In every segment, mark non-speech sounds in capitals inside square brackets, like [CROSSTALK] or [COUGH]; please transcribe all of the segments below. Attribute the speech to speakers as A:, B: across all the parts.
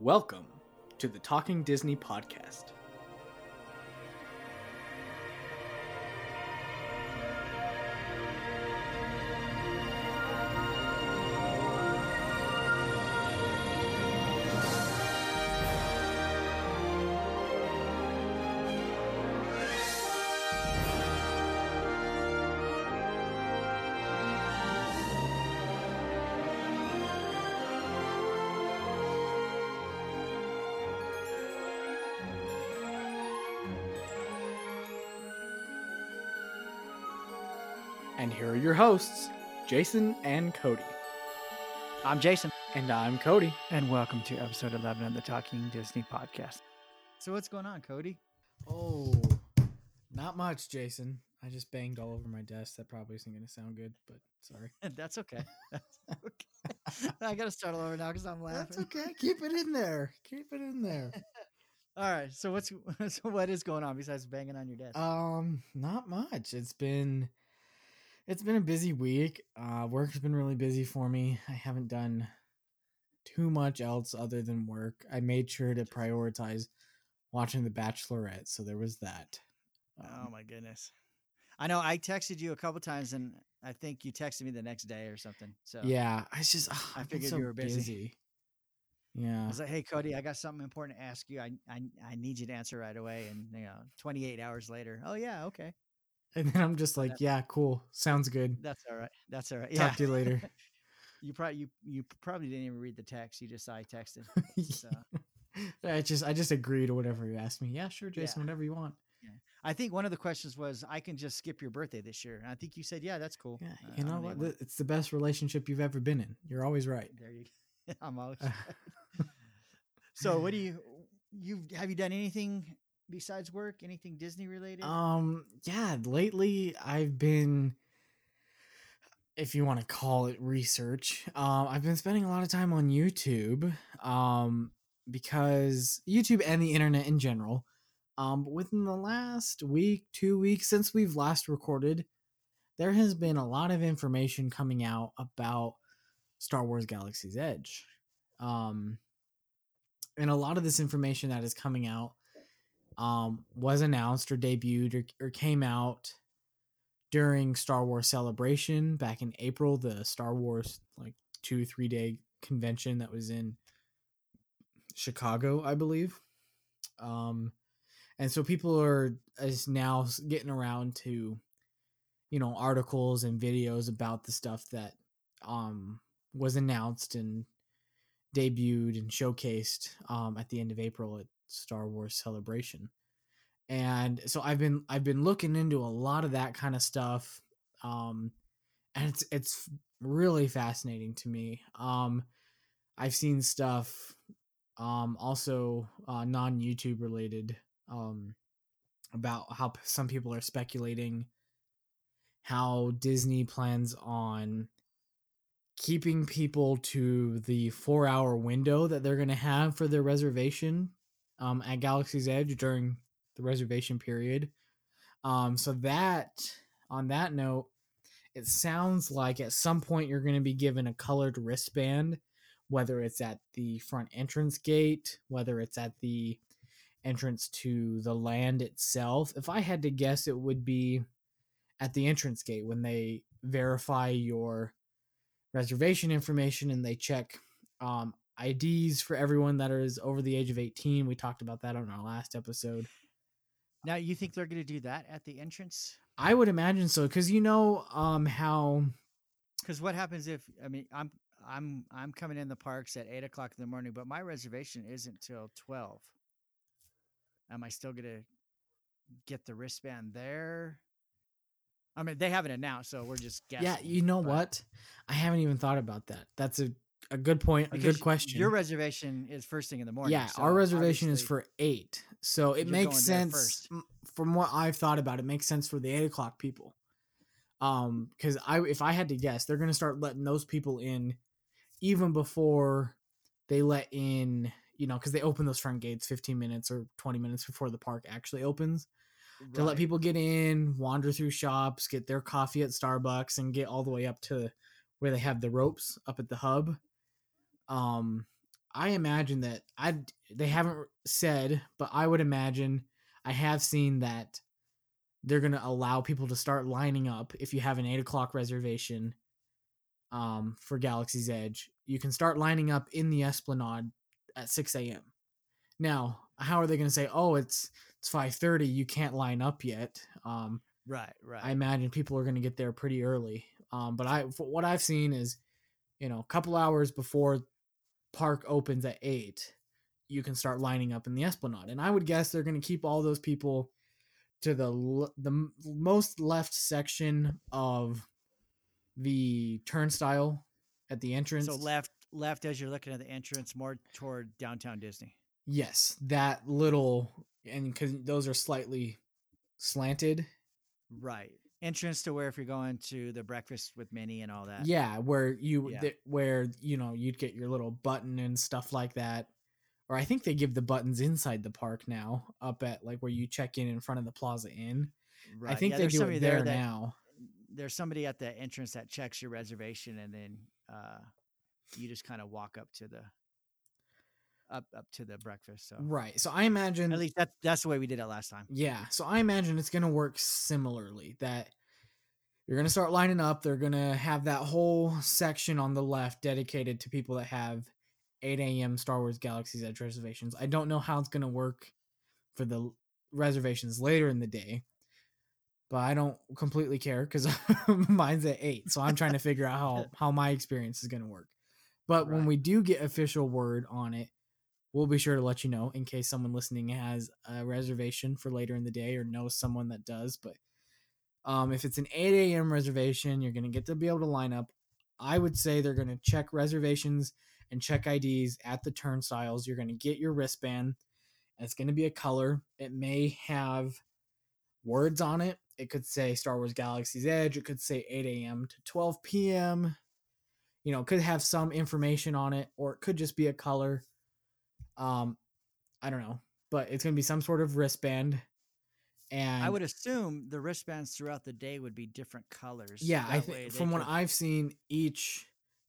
A: Welcome to the Talking Disney podcast. Your hosts, Jason and Cody.
B: I'm Jason,
A: And I'm Cody.
B: and welcome to episode 11 of the Talking Disney podcast. So, what's going on, Cody?
A: Oh, not much, Jason. I just banged all over my desk. That probably isn't going to sound good, but sorry. [LAUGHS]
B: That's okay. [LAUGHS] That's okay. [LAUGHS] I got to start all over now because I'm laughing.
A: That's okay. Keep it in there. Keep it in there.
B: All right. So, what's so what is going on besides banging on your desk?
A: Um, not much. It's been it's been a busy week. Uh work's been really busy for me. I haven't done too much else other than work. I made sure to prioritize watching The Bachelorette, so there was that.
B: oh
A: Um,
B: my goodness. I know I texted you a couple times, and I think you texted me the next day or something. So
A: yeah, I just
B: I
A: I figured
B: figured
A: so
B: you were busy.
A: busy. Yeah.
B: I was like, "Hey, Cody, I got something important to ask you. I I, I need you to answer right away." And you know, 28 hours later, oh yeah, okay,
A: And then I'm just like,
B: that-
A: yeah, cool. Sounds good.
B: that's all right. That's all right.
A: Talk to you later. [LAUGHS]
B: You probably you you probably didn't even read the text. You just I texted. [LAUGHS] So
A: I just I just agree to whatever you asked me. Yeah, sure,
B: Yeah.
A: Jason, whatever you want.
B: I think one of the questions was, I can just skip your birthday this year. And I think you said, yeah, that's cool.
A: Yeah,
B: Uh,
A: you know what? It's the best relationship you've ever been in. You're always right.
B: There you. go. [LAUGHS] I'm always. so what do you you have you done anything besides work? Anything Disney related?
A: Um, yeah, lately I've been if you want to call it research, um, I've been spending a lot of time on YouTube, um, because YouTube and the internet in general. Um, but within the last week, two weeks since we've last recorded, there has been a lot of information coming out about Star Wars Galaxy's Edge. Um, and a lot of this information that is coming out um, was announced or debuted or, or came out during Star Wars Celebration back in April, the Star Wars like two three day convention that was in Chicago, I believe. Um, and so people are is now getting around to, you know, articles and videos about the stuff that um was announced and debuted and showcased um at the end of April at Star Wars Celebration. And so I've been I've been looking into a lot of that kind of stuff. Um and it's it's really fascinating to me. Um I've seen stuff um also uh non YouTube related um about how some people are speculating how Disney plans on keeping people to the 4-hour window that they're going to have for their reservation um at Galaxy's Edge during the reservation period. Um so that on that note it sounds like at some point you're going to be given a colored wristband whether it's at the front entrance gate, whether it's at the entrance to the land itself. If I had to guess, it would be at the entrance gate when they verify your reservation information and they check um, IDs for everyone that is over the age of 18. We talked about that on our last episode.
B: now you think they're going to do that at the entrance?
A: I would imagine so because you know um, how
B: Because what happens if I mean I'm I'm I'm coming in the parks at eight o'clock in the morning, but my reservation isn't till twelve. Am I still gonna get the wristband there? I mean, they haven't announced, so we're just guessing.
A: yeah, you know
B: but-
A: what? I haven't even thought about that. That's a a good point, a good question.
B: Your reservation is first thing in the morning.
A: yeah,
B: so
A: our reservation is for eight, so it makes sense from what I've thought about. It makes sense for the eight o'clock people, um, because I if I had to guess, they're gonna start letting those people in even before they let in, you know, because they open those front gates fifteen minutes or twenty minutes before the park actually opens to let people get in, wander through shops, get their coffee at Starbucks, and get all the way up to where they have the ropes up at the hub. Um, I imagine that I they haven't said, but I would imagine I have seen that they're gonna allow people to start lining up if you have an eight o'clock reservation um, for Galaxy's Edge. You can start lining up in the Esplanade at six a.m. Now, how are they gonna say, "Oh, it's it's five thirty, you can't line up yet"? Um,
B: Right, right.
A: I imagine people are gonna get there pretty early. Um, but I what I've seen is, you know, a couple hours before park opens at eight, you can start lining up in the Esplanade, and I would guess they're going to keep all those people to the the most left section of the turnstile at the entrance.
B: so left, left as you're looking at the entrance, more toward downtown Disney.
A: Yes, that little, and because those are slightly slanted.
B: Right. Entrance to where if you're going to the breakfast with Minnie and all that.
A: Yeah, where you
B: Yeah.
A: th- where you know you'd get your little button and stuff like that. Or I think they give the buttons inside the park now, up at like where you check in in front of the Plaza Inn.
B: Right.
A: I think
B: yeah,
A: they do it there
B: that-
A: now.
B: There's somebody at the entrance that checks your reservation, and then uh, you just kind of walk up to the up up to the breakfast. So
A: Right. So I imagine
B: at least that's that's the way we did it last time.
A: Yeah, so I imagine it's going to work similarly that you're going to start lining up, they're going to have that whole section on the left dedicated to people that have 8 a.m. Star Wars Galaxy's Edge reservations. I don't know how it's going to work for the reservations later in the day, but I don't completely care because [LAUGHS] mine's at 8, so I'm trying to figure out how, [LAUGHS] how my experience is going to work. But when we do get official word on it, we'll be sure to let you know in case someone listening has a reservation for later in the day or knows someone that does. But um, if it's an 8 a.m. reservation, you're going to get to be able to line up. I would say they're going to check reservations and check IDs at the turnstiles. You're going to get your wristband. It's going to be a color. It may have words on it. It could say Star Wars Galaxy's Edge. It could say 8 a.m. to 12 p.m. You know, could have some information on it, or it could just be a color. Um, I don't know, but it's gonna be some sort of wristband. And
B: I would assume the wristbands throughout the day would be different colors.
A: yeah, I think from what
B: could-
A: I've seen, each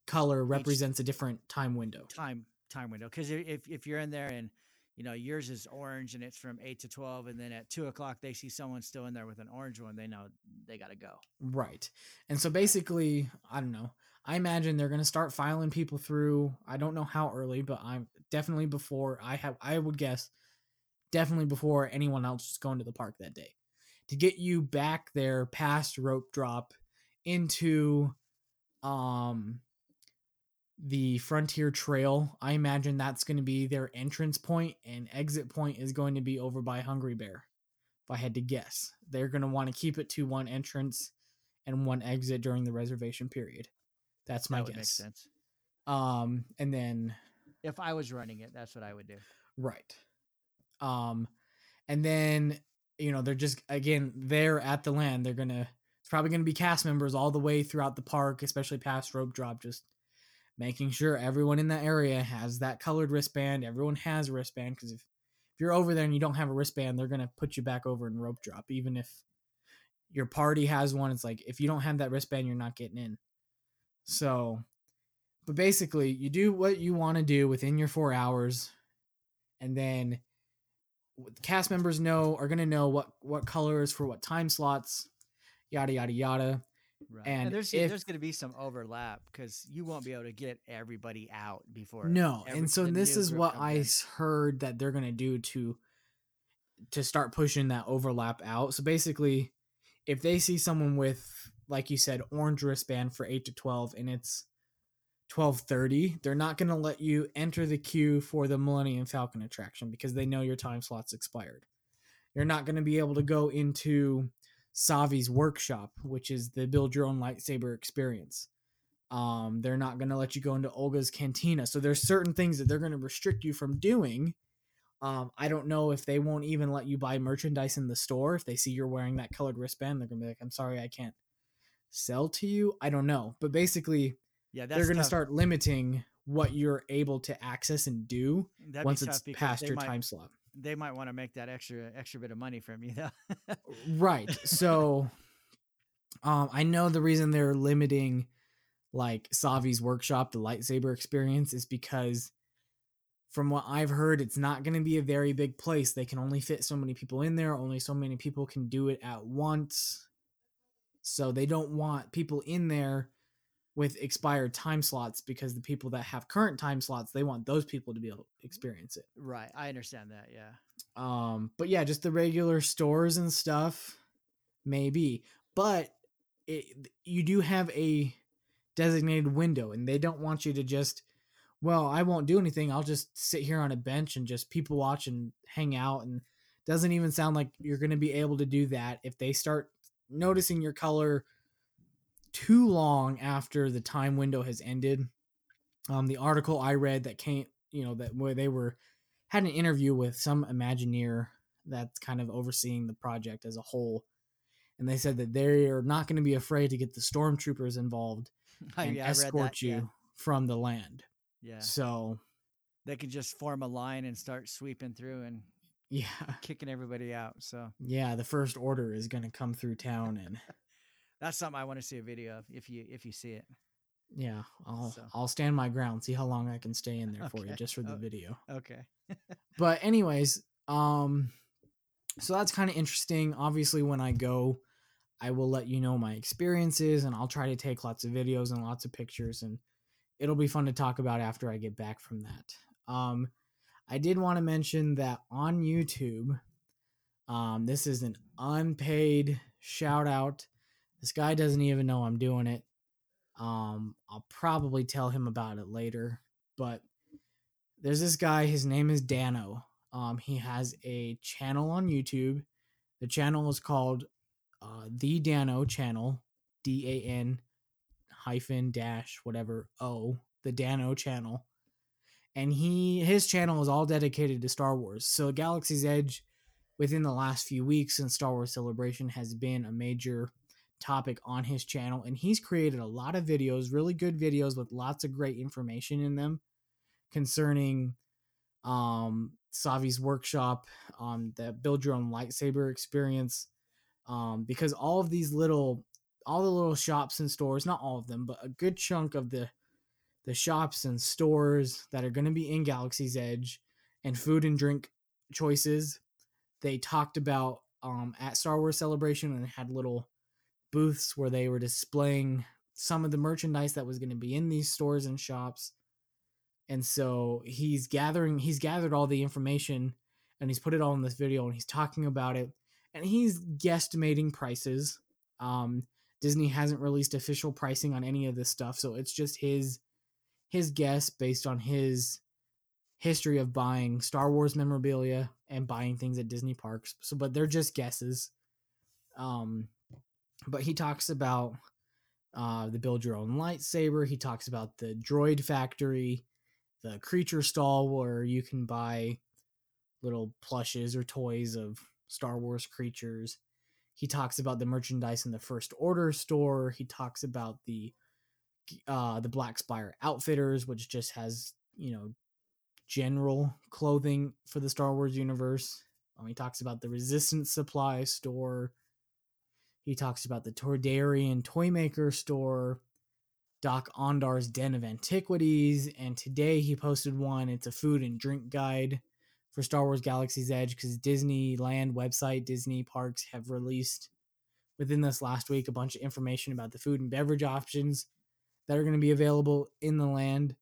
A: color represents a different time window.
B: time time window because if if you're in there and you know yours is orange and it's from eight to twelve, and then at two o'clock they see someone still in there with an orange one, they know they got to go.
A: Right. And so basically, I don't know. I imagine they're going to start filing people through. I don't know how early, but I'm definitely before I have I would guess definitely before anyone else is going to the park that day. To get you back there past rope drop into um the Frontier Trail, I imagine that's going to be their entrance point and exit point is going to be over by Hungry Bear. If I had to guess, they're going to want to keep it to one entrance and one exit during the reservation period. That's my
B: that
A: guess.
B: sense.
A: Um, and then
B: If I was running it, that's what I would do.
A: right, um, and then you know they're just again there at the land. They're gonna it's probably gonna be cast members all the way throughout the park, especially past rope drop, just making sure everyone in that area has that colored wristband. Everyone has a wristband because if if you're over there and you don't have a wristband, they're gonna put you back over in rope drop, even if your party has one. It's like if you don't have that wristband, you're not getting in. So, but basically, you do what you want to do within your four hours, and then cast members know are gonna know what what colors for what time slots, yada yada yada.
B: Right.
A: And
B: there's
A: if-
B: there's going to be some overlap because you won't be able to get everybody out before.
A: No,
B: every-
A: and so this is what I
B: in.
A: heard that they're gonna do to to start pushing that overlap out. So basically, if they see someone with, like you said, orange wristband for eight to twelve, and it's twelve thirty, they're not gonna let you enter the queue for the Millennium Falcon attraction because they know your time slot's expired. You're not gonna be able to go into Savi's workshop, which is the build your own lightsaber experience. Um, they're not going to let you go into Oga's cantina. So there's certain things that they're going to restrict you from doing. Um, I don't know if they won't even let you buy merchandise in the store if they see you're wearing that colored wristband. They're going to be like, "I'm sorry, I can't sell to you." I don't know, but basically,
B: Yeah, that's
A: they're going to start limiting what you're able to access and do
B: That'd
A: once it's past your
B: might,
A: time slot.
B: They might want to make that extra extra bit of money from you, though.
A: right so [LAUGHS] um i know the reason they're limiting like savi's workshop the lightsaber experience is because from what I've heard, it's not going to be a very big place. They can only fit so many people in there. Only so many people can do it at once. So they don't want people in there with expired time slots because the people that have current time slots, they want those people to be able to experience it.
B: Right. I understand that. Yeah.
A: Um, but yeah, just the regular stores and stuff, maybe. But it, you do have a designated window, and they don't want you to just, well, I won't do anything. I'll just sit here on a bench and just people watch and hang out. And doesn't even sound like you're going to be able to do that if they start noticing your color too long after the time window has ended. Um, the article I read that came, you know, that where they were had an interview with some Imagineer that's kind of overseeing the project as a whole, and they said that they are not going to be afraid to get the stormtroopers involved [LAUGHS] and
B: yeah,
A: escort
B: that,
A: you
B: yeah.
A: from the land.
B: Yeah.
A: So
B: They could just form a line and start sweeping through and
A: yeah, [LAUGHS]
B: kicking everybody out. So
A: yeah, the first order is going to come through town, and [LAUGHS]
B: that's something I want to see a video of if you if you see it.
A: yeah, I'll
B: So-
A: I'll stand my ground, see how long I can stay in [LAUGHS] there for you just for the
B: Oh.
A: video.
B: Okay.
A: but anyways um so that's kind of interesting obviously when i go i will let you know my experiences and i'll try to take lots of videos and lots of pictures and it'll be fun to talk about after i get back from that um i did want to mention that on youtube um this is an unpaid shout out. This guy doesn't even know i'm doing it. Um i'll probably tell him about it later but there's this guy his name is dano. Um he has a channel on youtube. The channel is called uh the dano channel d-a-n hyphen dash whatever o the dano channel and he his channel is all dedicated to star wars so galaxy's edge within the last few weeks in star wars celebration has been a major topic on his channel and he's created a lot of videos really good videos with lots of great information in them concerning um Savi's workshop, um the build your own lightsaber experience. Um because all of these little all the little shops and stores, not all of them, but a good chunk of the the shops and stores that are going to be in Galaxy's Edge and food and drink choices. They talked about um at Star Wars Celebration and had little booths where they were displaying some of the merchandise that was going to be in these stores and shops. And so he's gathering he's gathered all the information and he's put it all in this video and he's talking about it and he's guesstimating prices. Um disney hasn't released official pricing on any of this stuff so it's just his his guess based on his history of buying star wars memorabilia and buying things at disney parks so but they're just guesses um but he talks about uh the build your own lightsaber he talks about the droid factory the creature stall where you can buy little plushes or toys of Star Wars creatures. He talks about the merchandise in the First Order store. He talks about the uh, the Black Spire Outfitters, which just has you know general clothing for the Star Wars universe. Um, he talks about the Resistance Supply store. He talks about the Toydarian Toymaker store. Dok-Ondar's Den of Antiquities, and today he posted one. It's a food and drink guide for Star Wars Galaxy's Edge because Disneyland website, Disney parks have released within this last week a bunch of information about the food and beverage options that are going to be available in the land.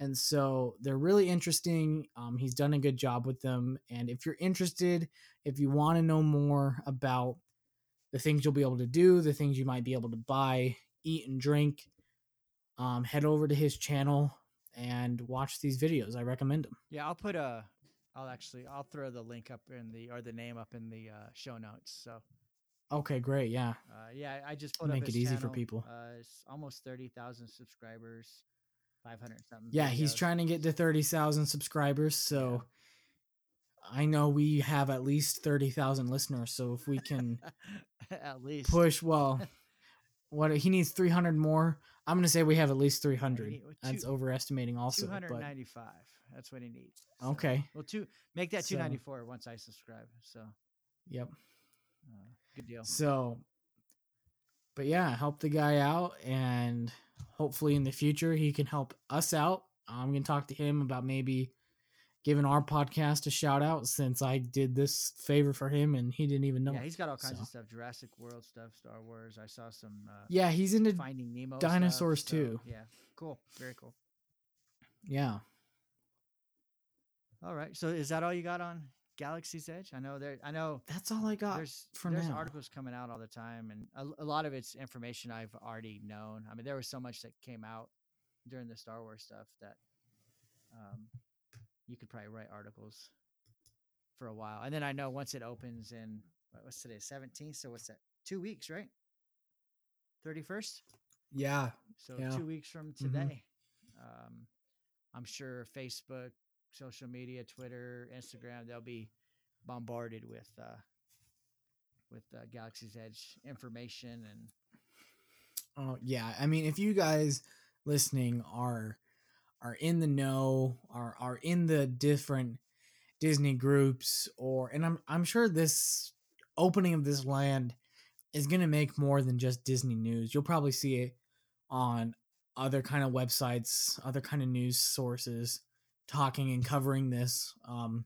A: And so they're really interesting. Um, he's done a good job with them. And if you're interested, if you want to know more about the things you'll be able to do, the things you might be able to buy, eat, and drink, um, head over to his channel and watch these videos. I recommend them.
B: Yeah, I'll put a. I'll actually I'll throw the link up in the or the name up in the uh, show notes. So
A: Okay, great. Yeah.
B: uh, yeah, I just put
A: Make it easy for people.
B: Uh, it's almost thirty thousand subscribers, five hundred something.
A: Yeah, he's trying to get to 30,000 subscribers. So I know we have at least 30,000 listeners. So if we can [LAUGHS]
B: at least
A: push, well, [LAUGHS] what he needs 300 more. I'm going to say we have at least 300. That's overestimating also.
B: two hundred
A: But
B: ninety five. That's what he needs. so-
A: okay.
B: Well, two make that
A: So-
B: two ninety four once I subscribe. So
A: Yep.
B: uh, good deal.
A: So, but yeah, help the guy out, and hopefully in the future he can help us out. I'm gonna talk to him about maybe giving our podcast a shout out since I did this favor for him and he didn't even know.
B: yeah, he's got all kinds
A: so.
B: of stuff: Jurassic World stuff, Star Wars. I saw some uh,
A: Yeah, he's into
B: Finding Nemo stuff,
A: dinosaurs,
B: so,
A: too.
B: Yeah, cool, very cool.
A: yeah.
B: All right, so is that all you got on Galaxy's Edge? I know there. I know
A: That's all I got
B: there's there's
A: now.
B: articles coming out all the time, and a, a lot of it's information I've already known. I mean, there was so much that came out during the Star Wars stuff that um, you could probably write articles for a while. And then I know once it opens in what, what's today, seventeenth. So what's that? Two weeks, right? Thirty first.
A: Yeah.
B: So
A: Yeah.
B: two weeks from
A: Mhm.
B: today, um, I'm sure Facebook, social media, Twitter, Instagram, they'll be bombarded with uh, with uh, Galaxy's Edge information and
A: Oh yeah. I mean, if you guys listening are are in the know, are are in the different Disney groups, or and I'm I'm sure this opening of this land is gonna make more than just Disney news. You'll probably see it on other kind of websites, other kind of news sources talking and covering this. Um,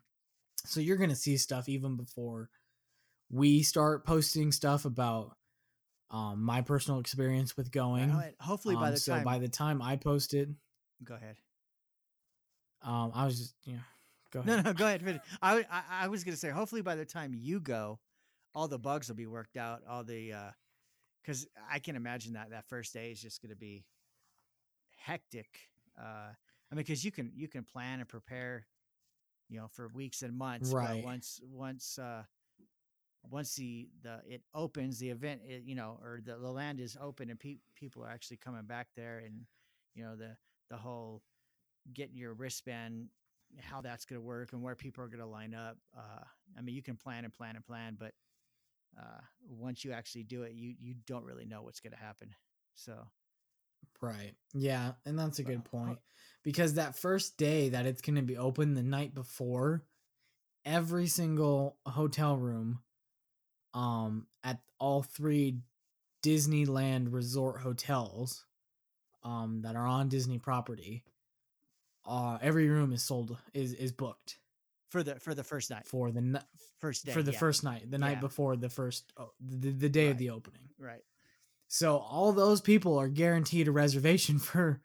A: so you're gonna see stuff even before we start posting stuff about um, my personal experience with going.
B: And hopefully by
A: Um,
B: the
A: so
B: time
A: by the time I posted,
B: go ahead.
A: um, I was just yeah. Go ahead.
B: No, no, go ahead. finish. I was gonna say hopefully by the time you go, all the bugs will be worked out. All the because I can imagine that that first day is just gonna be hectic. Uh, I mean, because you can you can plan and prepare, you know, for weeks and months.
A: Right.
B: But once once uh, once the the it opens, the event, it, you know, or the, the land is open and pe- people are actually coming back there, and you know the the whole getting your wristband how that's going to work and where people are going to line up. Uh, I mean, you can plan and plan and plan, but uh, once you actually do it, you you don't really know what's going to happen. So
A: Right. Yeah, and that's a good point because that first day that it's going to be open the night before, every single hotel room um at all three Disneyland resort hotels um that are on Disney property uh every room is sold is is booked
B: for the for the first night,
A: for the
B: first day
A: for the
B: yeah,
A: first night, the
B: Yeah.
A: night before the first oh, the, the day of the opening.
B: right.
A: So all those people are guaranteed a reservation [LAUGHS] for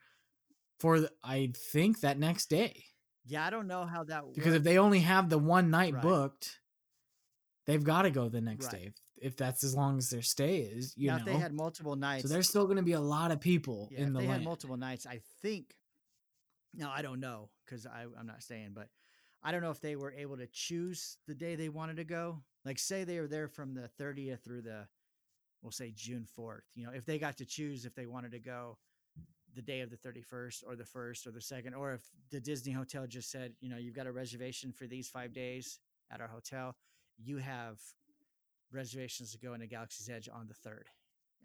A: for the, I think that next day.
B: Yeah, I don't know how that works.
A: Because if they only have the one night
B: Right.
A: booked, they've got to go the next
B: Right.
A: day. If, if that's as long as their stay is, you
B: now,
A: know.
B: if they had multiple nights,
A: so there's still going to be a lot of people
B: yeah,
A: in
B: if
A: the
B: they
A: land.
B: had multiple nights, I think. No, I don't know because I'm not staying, but I don't know if they were able to choose the day they wanted to go. Like, say they were there from the 30th through the, we'll say June 4th. You know, if they got to choose if they wanted to go the day of the 31st or the first or the second, or if the Disney hotel just said, you know, you've got a reservation for these five days at our hotel, you have reservations to go into Galaxy's Edge on the third.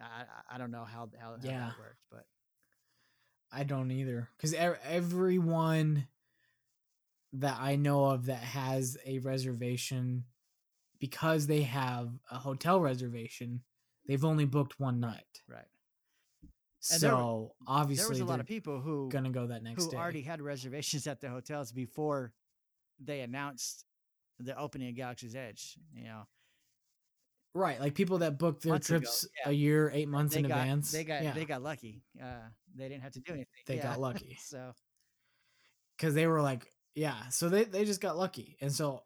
B: I I, don't know how how, how that worked, but
A: I don't either. Because everyone that I know of that has a reservation, because they have a hotel reservation, they've only booked one night.
B: right. And there wa-
A: So obviously,
B: there was a lot of people who
A: gonna go that next
B: who
A: day.
B: already had reservations at the hotels before they announced the opening of Galaxy's Edge. You know,
A: Right, like people that booked their
B: Months ago,
A: trips
B: yeah.
A: a year, eight months
B: they
A: in
B: got
A: advance.
B: they got
A: yeah,
B: they got lucky. Uh, they didn't have to do anything.
A: They
B: Yeah.
A: got [LAUGHS] lucky.
B: so
A: because they were like, yeah. So they they just got lucky, and so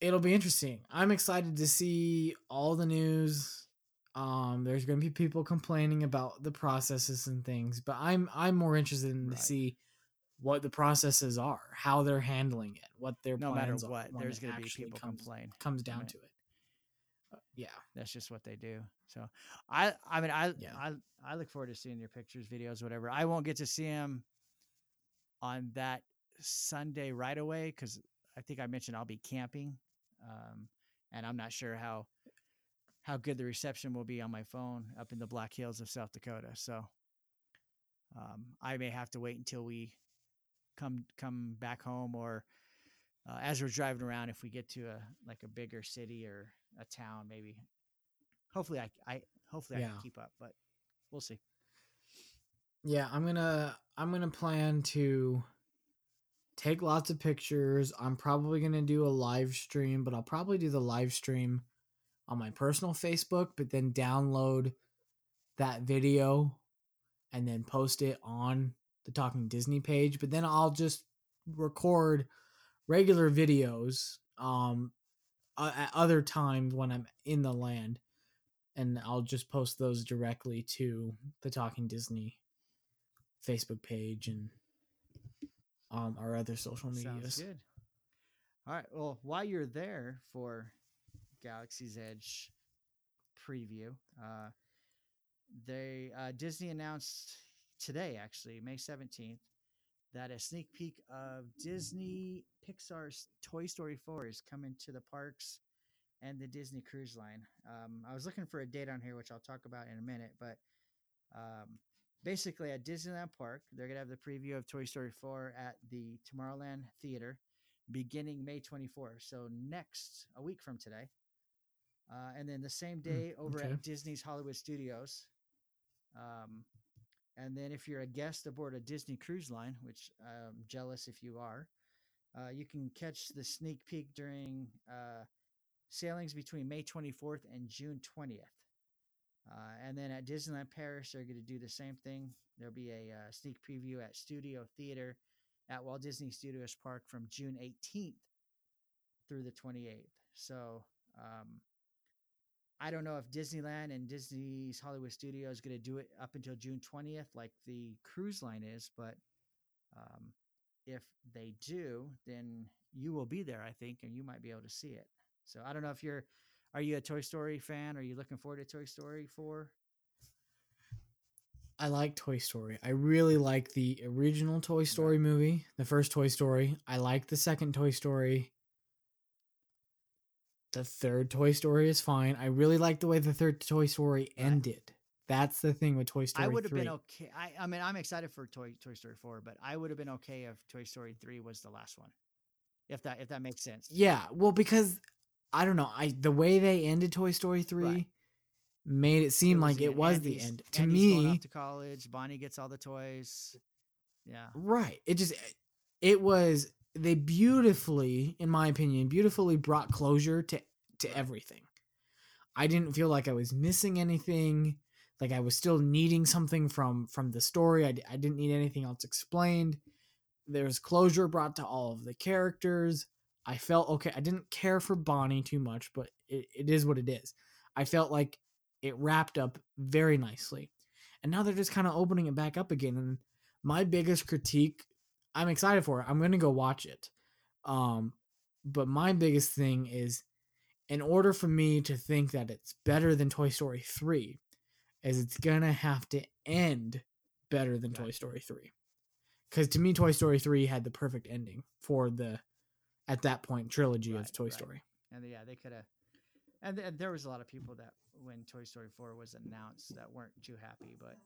A: it'll be interesting. I'm excited to see all the news. Um, there's going to be people complaining about the processes and things, but I'm I'm more interested in
B: Right.
A: to see what the processes are, how they're handling it, what their
B: no matter
A: plans are
B: what, there's going to be people
A: comes,
B: complain.
A: comes down to it. Uh, yeah.
B: That's just what they do. So I I mean I
A: Yeah.
B: I I look forward to seeing your pictures, videos, whatever. I won't get to see them on that Sunday right away because I think I mentioned I'll be camping, um, and I'm not sure how how good the reception will be on my phone up in the Black Hills of South Dakota. So um, I may have to wait until we come come back home or uh, as we're driving around if we get to a like a bigger city or a town maybe hopefully i i hopefully i can keep up but we'll see
A: Yeah, I'm gonna I'm gonna plan to take lots of pictures. I'm probably going to do a live stream, but I'll probably do the live stream on my personal Facebook, but then download that video and then post it on the Talking Disney page. But then I'll just record regular videos um at other times when I'm in the land and I'll just post those directly to the Talking Disney Facebook page and um our other social
B: Sounds good. All right. Well, while you're there for Galaxy's Edge preview, uh, they uh, Disney announced today, actually May seventeenth, that a sneak peek of Disney Pixar's Toy Story Four is coming to the parks and the Disney Cruise Line. Um, I was looking for a date on here, which I'll talk about in a minute, but um, basically at Disneyland Park, they're gonna have the preview of Toy Story 4 at the Tomorrowland Theater beginning May 24th. So next, a week from today. Uh, and then the same day over
A: okay.
B: at Disney's Hollywood Studios. Um, and then if you're a guest aboard a Disney Cruise Line, which I'm jealous if you are, uh, you can catch the sneak peek during uh, sailings between May 24th and June 20th. Uh, and then at Disneyland Paris, they're going to do the same thing. There'll be a uh, sneak preview at Studio Theater at Walt Disney Studios Park from June 18th through the 28th. So um, I don't know if Disneyland and Disney's Hollywood Studio is going to do it up until June 20th, like the cruise line is. But um, if they do, then you will be there, I think, and you might be able to see it. So I don't know if you're, are you a Toy Story fan? Are you looking forward to Toy Story 4?
A: I like Toy Story. I really like the original Toy Story movie, the first Toy Story. I like the second Toy Story. The third Toy Story is fine. I really like the way the third Toy Story
B: Right.
A: ended. That's the thing with Toy Story
B: I would have been okay. I, I mean, I'm excited for Toy Toy Story 4, but I would have been okay if Toy Story 3 was the last one. If that if that makes sense.
A: Yeah, well because I don't know, I the way they ended Toy Story 3 made it seem like it was the end. To
B: Andy's going
A: me,
B: off to college. Bonnie gets all the toys. Yeah.
A: Right. It just it was they beautifully, in my opinion, beautifully brought closure to to everything. I didn't feel like I was missing anything, like I was still needing something from from the story. I, I didn't need anything else explained. There's closure brought to all of the characters. I felt okay. I didn't care for Bonnie too much, but it, it is what it is. I felt like it wrapped up very nicely. And now they're just kind of opening it back up again. And my biggest critique, I'm excited for it. I'm gonna go watch it. Um, but my biggest thing is in order for me to think that it's better than Toy Story 3, is it's gonna have to end better than Toy Story 3. Because to me, Toy Story 3 had the perfect ending for the at that point trilogy
B: Right,
A: of Toy
B: right.
A: Story.
B: And yeah, they could have. And, and there was a lot of people that when Toy Story 4 was announced that weren't too happy, but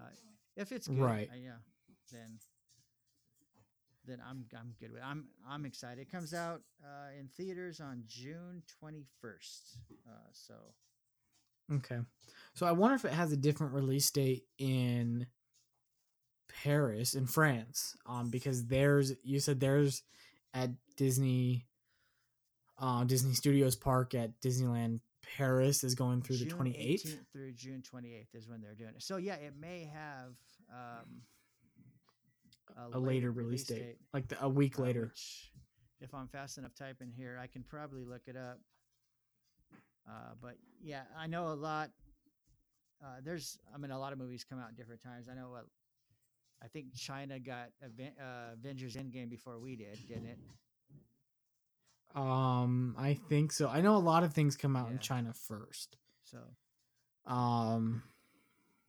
B: uh, if it's good,
A: Right.
B: uh, yeah, then then I'm I'm good with it. I'm I'm excited. It comes out uh, in theaters on June 21st. Uh, so
A: Okay. So I wonder if it has a different release date in Paris, in France. Um, because there's you said there's at Disney uh Disney Studios Park at Disneyland Paris is going through the 28th.
B: through June 28th is when they're doing it. So yeah, it may have um,
A: A later release date, like the, a week
B: uh,
A: later.
B: which, if I'm fast enough typing here, I can probably look it up. Uh, but yeah, I know a lot. Uh, there's, I mean, a lot of movies come out at different times. I know what. I think China got Aven- uh, Avengers Endgame before we did, didn't it?
A: Um, I think so. I know a lot of things come out in China first.
B: So,
A: Um,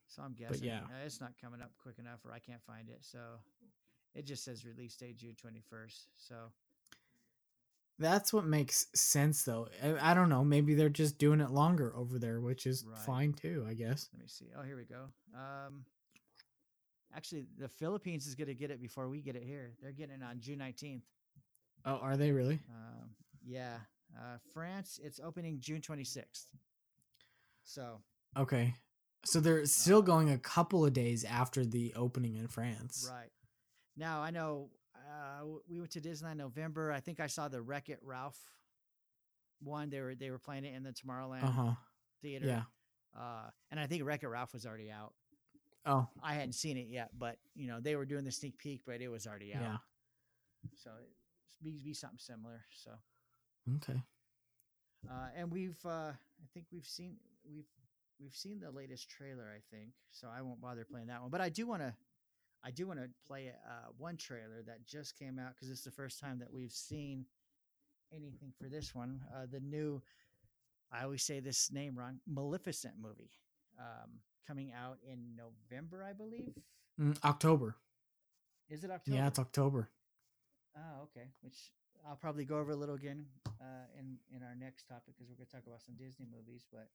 B: so I'm guessing
A: yeah.
B: uh, it's not coming up quick enough, or I can't find it. So, it just says release date June 21st. So,
A: that's what makes sense, though. I, I don't know. Maybe they're just doing it longer over there, which is
B: Right.
A: fine too. I guess.
B: let me see. Oh, here we go. Um, actually, the Philippines is going to get it before we get it here. They're getting it on June 19th.
A: Oh, are they really?
B: Um, yeah. Uh, France, it's opening June 26th. So,
A: Okay. So they're still
B: Uh,
A: going a couple of days after the opening in France.
B: right. Now, I know uh, we went to Disneyland in November. I think I saw the Wreck It Ralph one. They were they were playing it in the Tomorrowland
A: Uh huh.
B: theater.
A: Yeah.
B: Uh, and I think Wreck It Ralph was already out.
A: Oh.
B: I hadn't seen it yet, but you know they were doing the sneak peek, but it was already out.
A: Yeah.
B: So it's be, be something similar. So
A: Okay.
B: uh, and we've uh, I think we've seen we've we've seen the latest trailer. I think so. I won't bother playing that one, but I do want to I do want to play uh, one trailer that just came out because it's the first time that we've seen anything for this one. Uh, the new I always say this name wrong Maleficent movie um, coming out in November, I believe.
A: Mm, October.
B: Is it October?
A: Yeah, it's October.
B: Oh, okay. Which I'll probably go over a little again uh, in in our next topic because we're going to talk about some Disney movies. But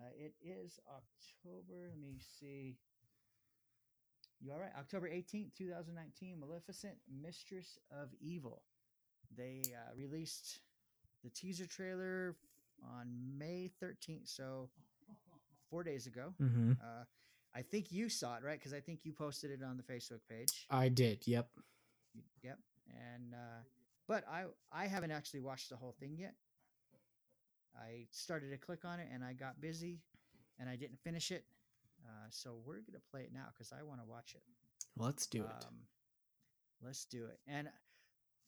B: uh, it is October. Let me see. You all right? October eighteenth, two thousand nineteen. Maleficent, Mistress of Evil. They uh, released the teaser trailer on May thirteenth, so four days ago.
A: Mm-hmm.
B: Uh, I think you saw it, right? Because I think you posted it on the Facebook page.
A: I did. Yep.
B: Yep. And uh but I I haven't actually watched the whole thing yet. I started to click on it and I got busy and I didn't finish it. Uh, so we're gonna play it now because I want to watch it.
A: Let's do it.
B: Um, let's do it. And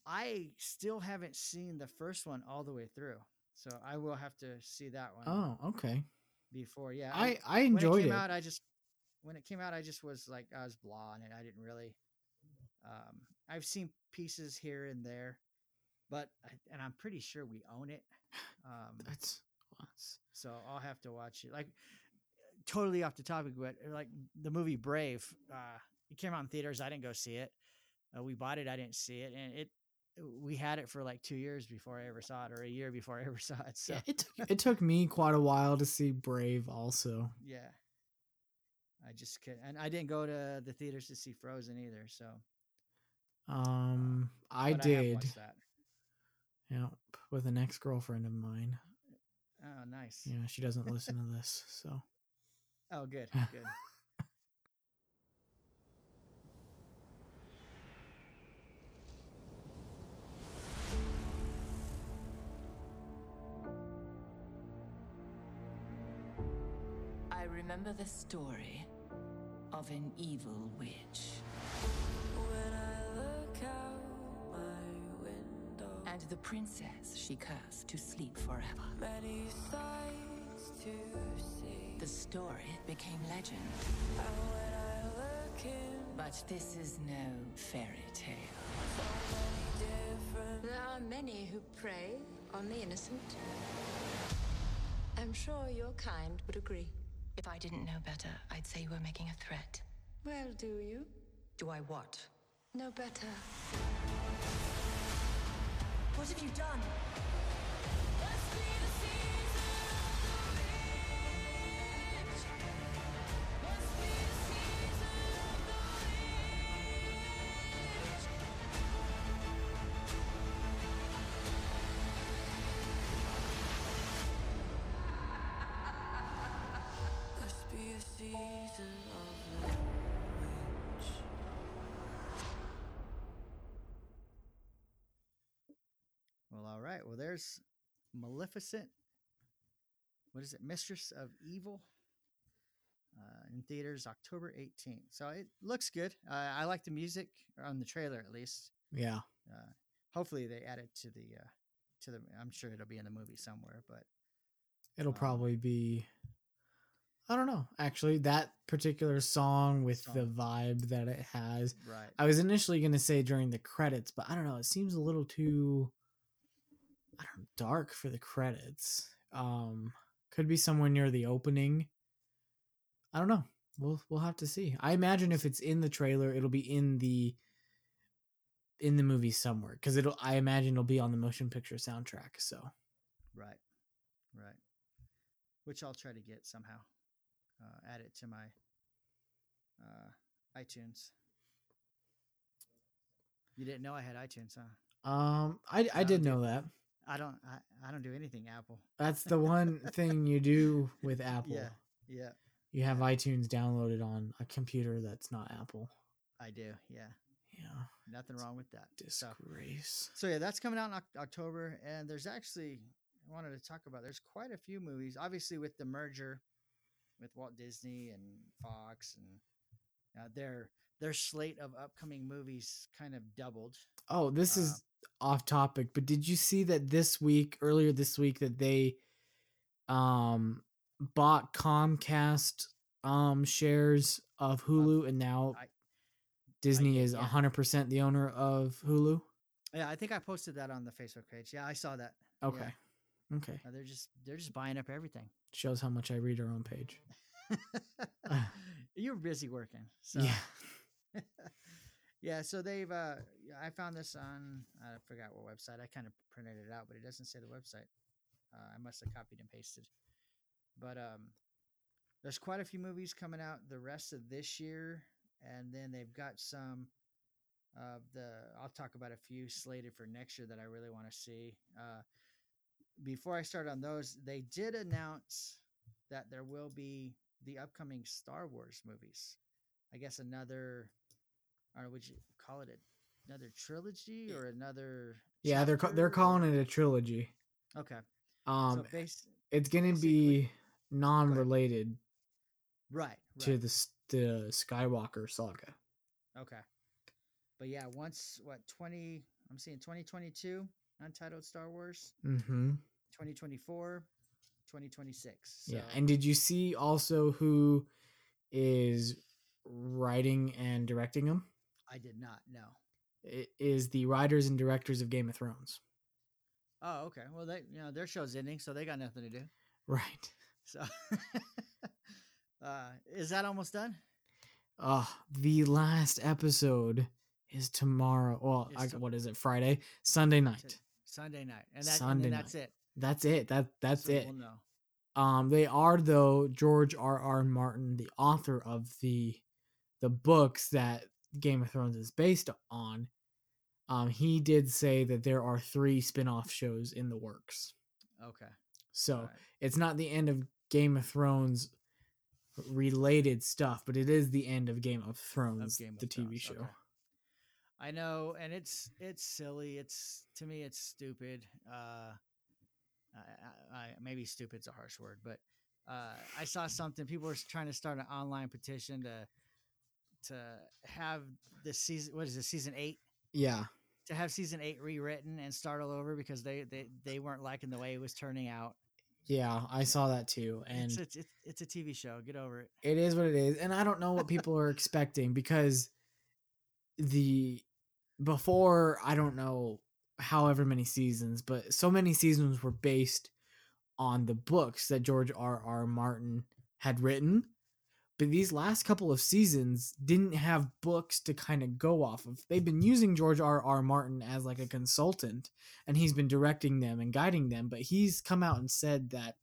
B: I still haven't seen the first one all the way through, so I will have to see that one
A: oh, okay.
B: Before. Yeah,
A: I I
B: when
A: enjoyed
B: it
A: it.
B: came out, I just when it came out, I just was like I was blah on it. I didn't really. Um, I've seen pieces here and there, but and I'm pretty sure we own it. Um,
A: That's, that's
B: so I'll have to watch it. Like totally off the topic, but uh, like the movie Brave, uh, it came out in theaters. I didn't go see it. Uh, we bought it. I didn't see it, and it we had it for like two years before I ever saw it, or a year before I ever [LAUGHS] saw it. So
A: yeah. It took it took me quite a while to see Brave. Also.
B: Yeah. I just could and I didn't go to the theaters to see Frozen either, so
A: Um, I
B: but
A: did.
B: that.
A: Yeah, with an ex girlfriend of mine.
B: Oh, nice.
A: Yeah, she doesn't listen to [LAUGHS] this, so
B: Oh, good, [LAUGHS] good.
C: Remember the story of an evil witch.
D: When I look out my window,
C: And the princess she cursed to sleep forever.
D: many sights to see.
C: The story became legend.
D: And when I look in
C: But this is no fairy tale.
D: different,
E: There are many who prey on the innocent. I'm sure your kind would agree.
C: If I didn't know better, I'd say you were making a threat.
E: Well, do you?
C: Do I what?
E: Know better.
C: What have you done?
B: Right. Well, there's Maleficent. What is it? Mistress of Evil. Uh, in theaters October 18th. So it looks good. Uh, I like the music on the trailer at least.
A: yeah.
B: Uh, hopefully they add it to the uh, to the. I'm sure it'll be in the movie somewhere, but
A: It'll
B: Um,
A: probably be I don't know. Actually, that particular song with the vibe that it has.
B: right.
A: I was initially going to say during the credits, but I don't know, it seems a little too I don't know, dark for the credits. Um could be somewhere near the opening. I don't know. We'll we'll have to see. I imagine if it's in the trailer, it'll be in the in the movie somewhere cuz it'll I imagine it'll be on the motion picture soundtrack, so
B: Right. Right. Which I'll try to get somehow. Uh, add it to my uh, iTunes. You didn't know I had iTunes, huh?
A: um I I
B: I
A: did know that.
B: I don't. I, I don't do anything Apple.
A: That's the [LAUGHS] one thing you do with Apple.
B: Yeah. Yeah.
A: You have iTunes downloaded on a computer that's not Apple.
B: I do. Yeah.
A: Yeah.
B: nothing wrong with that. So,
A: Disgrace.
B: so yeah, that's coming out in Oc- October, and there's actually I wanted to talk about. There's quite a few movies, obviously with the merger with Walt Disney and Fox, and uh, their their slate of upcoming movies kind of doubled.
A: Oh, this
B: Uh,
A: is off topic, but did you see that this week, earlier this week, that they um bought Comcast um shares of Hulu and now
B: I-
A: Disney
B: did,
A: is
B: yeah.
A: 100% the owner of Hulu?
B: Yeah, I think I posted that on the Facebook page. Yeah, I saw that. Yeah.
A: Okay. Okay.
B: Uh, they're just they're just buying up everything.
A: Shows how much I read our own page. [LAUGHS]
B: You're busy working, [LAUGHS] so
A: Yeah. [LAUGHS]
B: yeah. So they've uh, I found this on I forgot what website. I kind of printed it out, but it doesn't say the website. Uh, I must have copied and pasted. But um, there's quite a few movies coming out the rest of this year, and then they've got some of the. I'll talk about a few slated for next year that I really want to see. Uh, before I start on those, they did announce that there will be the upcoming Star Wars movies. I guess another, or would you call it a, another trilogy or another?
A: Yeah, they're ca- they're calling it a trilogy.
B: Okay.
A: Um
B: so base,
A: it's going to
B: basically-
A: be non-related
B: right, right.
A: to the the Skywalker saga.
B: Okay. But yeah, once what twenty? I'm seeing 2022 untitled Star Wars,
A: Mm-hmm.
B: 2024, 2026.
A: Yeah, and did you see also who is writing and directing them?
B: I did not know.
A: It is the writers and directors of Game of Thrones.
B: Oh, okay. Well, they you know their show's ending, so they got nothing to do.
A: Right. [LAUGHS]
B: So, [LAUGHS] uh, is that almost done?
A: Uh, the last episode is tomorrow. Well,
B: It's
A: I,
B: to-
A: what is it? Friday, Sunday night.
B: Sunday night, and that
A: Sunday
B: then that's
A: night.
B: it.
A: That's it. That that's
B: So
A: it.
B: We'll.
A: Um, they are though George R. R. Martin, the author of the the books that Game of Thrones is based on. Um, he did say that there are three spin-off shows in the works.
B: Okay.
A: So
B: alright.
A: it's not the end of Game of Thrones related stuff, but it is the end of Game of Thrones,
B: Game of
A: the TV
B: Thrones,
A: show.
B: okay. I know, and it's it's silly. It's to me, it's stupid. Uh, I, I, I maybe stupid's a harsh word, but uh, I saw something. People were trying to start an online petition to to have the season. What is it? Season eight
A: Yeah.
B: to have season eight rewritten and start all over because they they, they weren't liking the way it was turning out.
A: Yeah, I saw that too. And
B: it's, it's it's it's a TV show. Get over it.
A: it is what it is. And I don't know what people are expecting because the before I don't know however many seasons, but so many seasons were based on the books that George R. R. Martin had written. But these last couple of seasons didn't have books to kind of go off of. They've been using George R. R. Martin as like a consultant and he's been directing them and guiding them, but he's come out and said that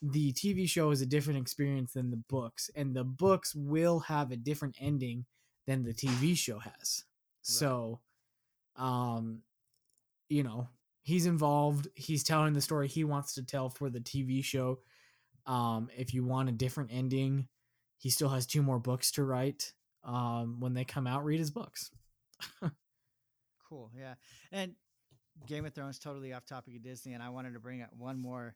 A: the TV show is a different experience than the books, and the books will have a different ending than the TV show has. So, um, you know, he's involved. He's telling the story he wants to tell for the TV show. Um, if you want a different ending, he still has two more books to write. Um, when they come out, read his books. [LAUGHS]
B: Cool. Yeah. And Game of Thrones totally off topic of Disney, and I wanted to bring up one more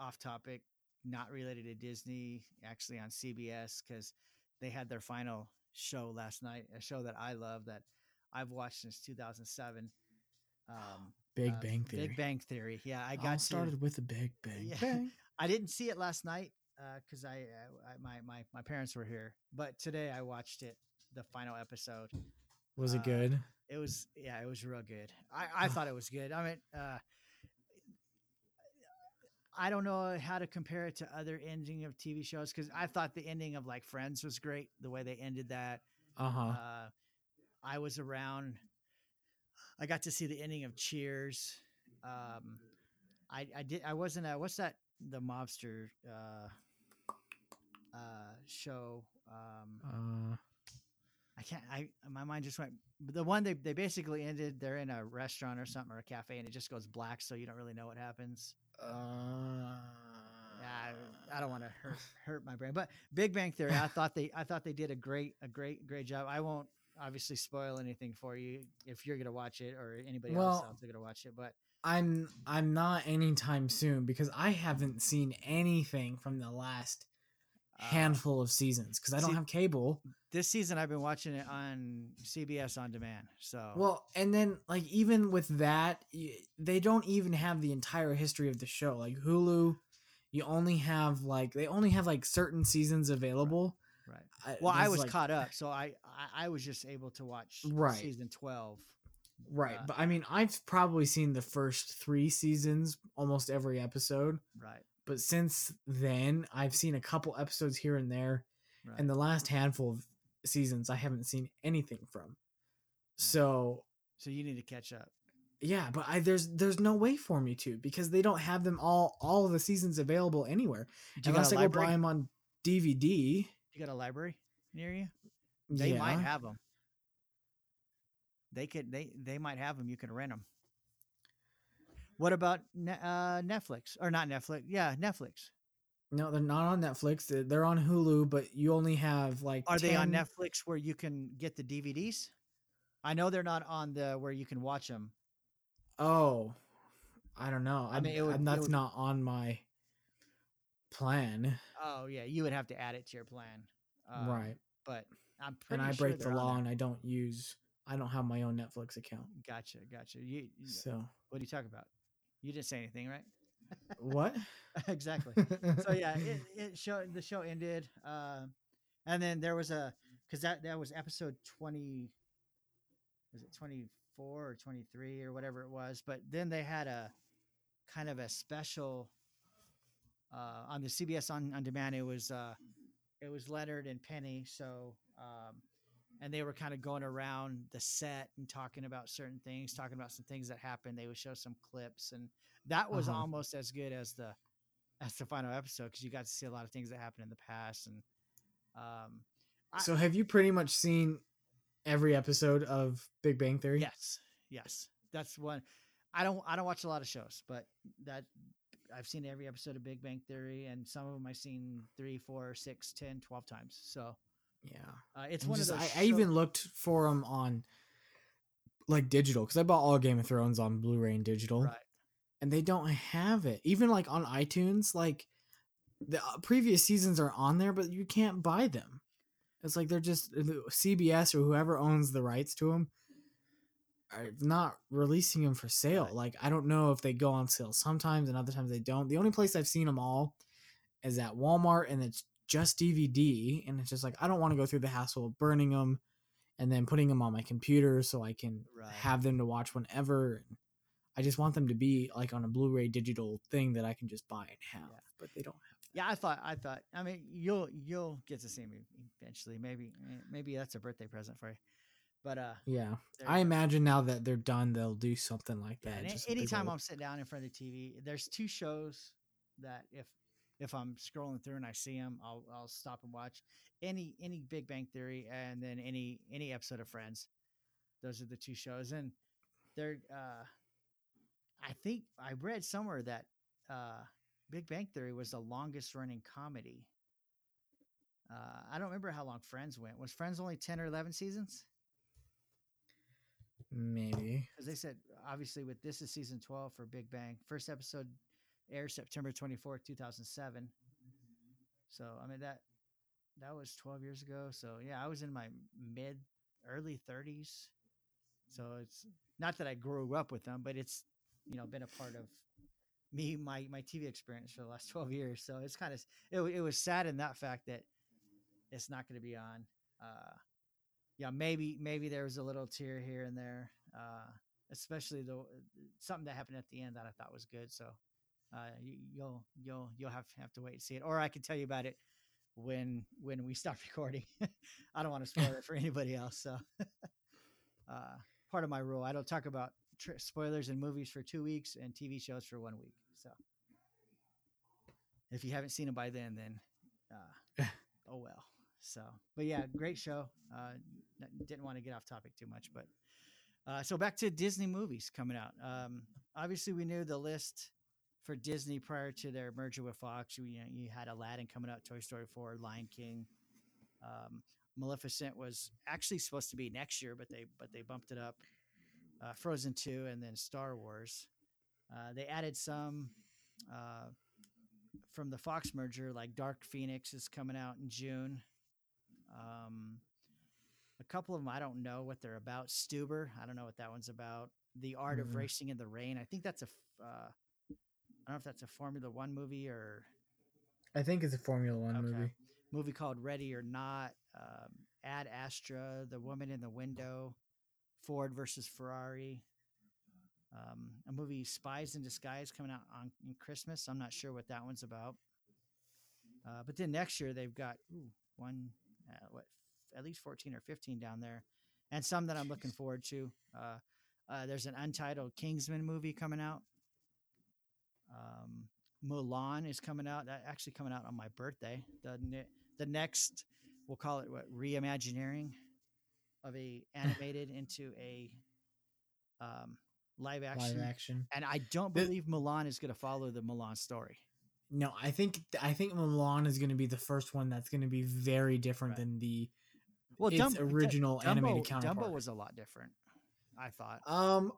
B: off topic, not related to Disney, actually on CBS because they had their final show last night, a show that I love that I've watched since 2007. Um, [GASPS]
A: Big
B: uh,
A: Bang Theory.
B: Big Bang Theory. Yeah, I got
A: got
B: to-
A: started with the Big Bang.
B: Yeah.
A: Bang. [LAUGHS]
B: I didn't see it last night because I, I, I my, my my parents were here, but today I watched it, the final episode.
A: Was it
B: Uh,
A: good?
B: It was yeah, it was real good. I, I thought it was good. I mean, uh, I don't know how to compare it to other ending of TV shows because I thought the ending of like Friends was great. The way they ended that.
A: Uh huh.
B: Uh, I was around. I got to see the ending of Cheers. Um, I I did. I wasn't. Uh, what's that? The mobster uh, uh, show. Um,
A: uh,
B: I can't. I my mind just went. The one they they basically ended. They're in a restaurant or something or a cafe, and it just goes black, so you don't really know what happens.
A: uh,
B: Yeah, I, I don't want to hurt hurt my brain. But Big Bang Theory, I thought they I thought they did a great a great great job. I won't obviously spoil anything for you if you're gonna watch it or anybody else
A: Well,
B: out there gonna watch it. But
A: I'm I'm not anytime soon because I haven't seen anything from the last
B: uh,
A: handful of seasons because I don't
B: see-
A: have cable.
B: this season I've been watching it on CBS on demand. So
A: Well, and then like even with that, they don't even have the entire history of the show. Like Hulu, you only have like they only have like certain seasons available.
B: right.
A: I-
B: Well, I was
A: like-
B: caught up, so I, I I was just able to watch
A: Right.
B: season twelve.
A: Right,
B: uh,
A: but I mean, I've probably seen the first three seasons, almost every episode.
B: Right.
A: But since then, I've seen a couple episodes here and there,
B: Right.
A: and the last handful of seasons, I haven't seen anything from. So
B: so you need to catch up.
A: yeah, but I there's there's no way for me to because they don't have them all all of the seasons available anywhere
B: Do you got
A: unless I go buy them on DVD.
B: You got a library near you? They
A: yeah,
B: might have them. They could. They they might have them. You can rent them. What about uh, Netflix or not Netflix? Yeah, Netflix.
A: no, they're not on Netflix. They're, on Hulu, but you only have like.
B: Are they on Netflix where you can get the DVDs? I know they're not on the where you can watch them.
A: Oh, I don't know.
B: I
A: I
B: mean, would-
A: that's
B: would-
A: not on my plan,
B: Oh yeah, you would have to add it to your plan. Um,
A: right?
B: But I'm pretty
A: And I
B: sure
A: break the law, and I don't use. I don't have my own Netflix account.
B: Gotcha, gotcha. You, you-
A: So
B: what are you talking about? You didn't say anything, right?
A: what? [LAUGHS]
B: exactly. [LAUGHS] so yeah, it, it show the show ended, uh, and then there was a because that that was episode twenty, was it twenty four or twenty three or whatever it was. But then they had a kind of a special uh, on the CBS on on demand. It was uh, it was Leonard and Penny. So um, and they were kind of going around the set and talking about certain things, talking about some things that happened. They would show some clips, and that was
A: Uh-huh.
B: almost as good as the as the final episode because you got to see a lot of things that happened in the past. And um, I-
A: so have you pretty much seen every episode of Big Bang Theory?
B: yes, yes, that's one. I don't I don't watch a lot of shows, but that I've seen every episode of Big Bang Theory, and some of them I've seen three, four, six, ten, twelve times. So
A: Yeah.
B: uh, it's
A: And
B: one
A: just-
B: of those.
A: I, I even looked for them on like digital because I bought all Game of Thrones on Blu-ray and digital.
B: right.
A: and they don't have it. Even like on iTunes, like the uh, previous seasons are on there, but you can't buy them. It's like they're just uh, CBS or whoever owns the rights to them are not releasing them for sale.
B: Right.
A: Like I don't know if they go on sale sometimes and other times they don't. The only place I've seen them all is at Walmart, and it's just DVD. And it's just like I don't want to go through the hassle of burning them and then putting them on my computer so I can
B: Right.
A: have them to watch whenever. I just want them to be like on a Blu-ray digital thing that I can just buy and have,
B: Yeah.
A: but they don't have.
B: Yeah, I thought I thought I mean you'll you'll get to see me eventually. Maybe eh, maybe that's a birthday present for you. But uh
A: Yeah, I imagine now that they're done, they'll do something like
B: Yeah,
A: that.
B: and
A: just
B: anytime I'm sitting down in front of the TV, there's two shows that if if I'm scrolling through and I see them, I'll I'll stop and watch any any Big Bang Theory and then any any episode of Friends. Those are the two shows, and they're. uh I think I read somewhere that uh Big Bang Theory was the longest running comedy. Uh, I don't remember how long Friends went. Was Friends only ten or eleven seasons?
A: maybe.
B: because they said obviously with this is season 12 for big bang first episode aired september 24th 2007 so i mean that that was 12 years ago. So yeah i was in my mid early 30s so it's not that i grew up with them but it's you know been a part of me my my tv experience for the last 12 years. So it's kind of it, it was sad in that fact that it's not going to be on. Uh yeah, maybe maybe there was a little tear here and there, uh, especially the something that happened at the end that I thought was good. So uh, you, you'll you'll you'll have have to wait and see it, or I can tell you about it when when we [LAUGHS] stop recording. [LAUGHS] I don't want to spoil it for anybody else. So [LAUGHS] uh, part of my rule, I don't talk about tr- spoilers in movies for two weeks and TV shows for one week. So if you haven't seen it by then, then uh, oh well. So, but yeah, great show. Uh, didn't want to get off topic too much, but uh, so back to Disney movies coming out. Um, obviously, we knew the list for Disney prior to their merger with Fox. You, you, know, you had Aladdin coming out, Toy Story 4, Lion King, um, Maleficent was actually supposed to be next year, but they but they bumped it up. Uh, Frozen two, and then Star Wars. Uh, they added some uh, from the Fox merger, like Dark Phoenix is coming out in June. Um, a couple of them I don't know what they're about. Stuber, I don't know what that one's about. The Art
A: Mm.
B: of Racing in the Rain. I think that's a Uh, I don't know if that's a Formula One movie or
A: I think it's a Formula One
B: Okay.
A: movie.
B: movie called Ready or Not. Um, Ad Astra, The Woman in the Window, Ford versus Ferrari. Um, a movie Spies in Disguise coming out on in Christmas. I'm not sure what that one's about. Uh, but then next year they've got ooh, one, uh, what, at least 14 or 15 down there, and some that I'm looking forward to. Uh, uh, there's an untitled Kingsman movie coming out. Um, Mulan is coming out. That actually coming out on my birthday. The ne- the next, we'll call it what reimagineering of a [LAUGHS] animated into a um, live action.
A: Live action.
B: And I don't
A: The-
B: believe Mulan is going to follow the Mulan story.
A: No, I think I think Mulan is going to be the first one that's going to be very different
B: Right.
A: than the
B: Well,
A: its
B: Dumb- Du-
A: original animated
B: Dumbo,
A: counterpart.
B: Dumbo was a lot different. I thought
A: um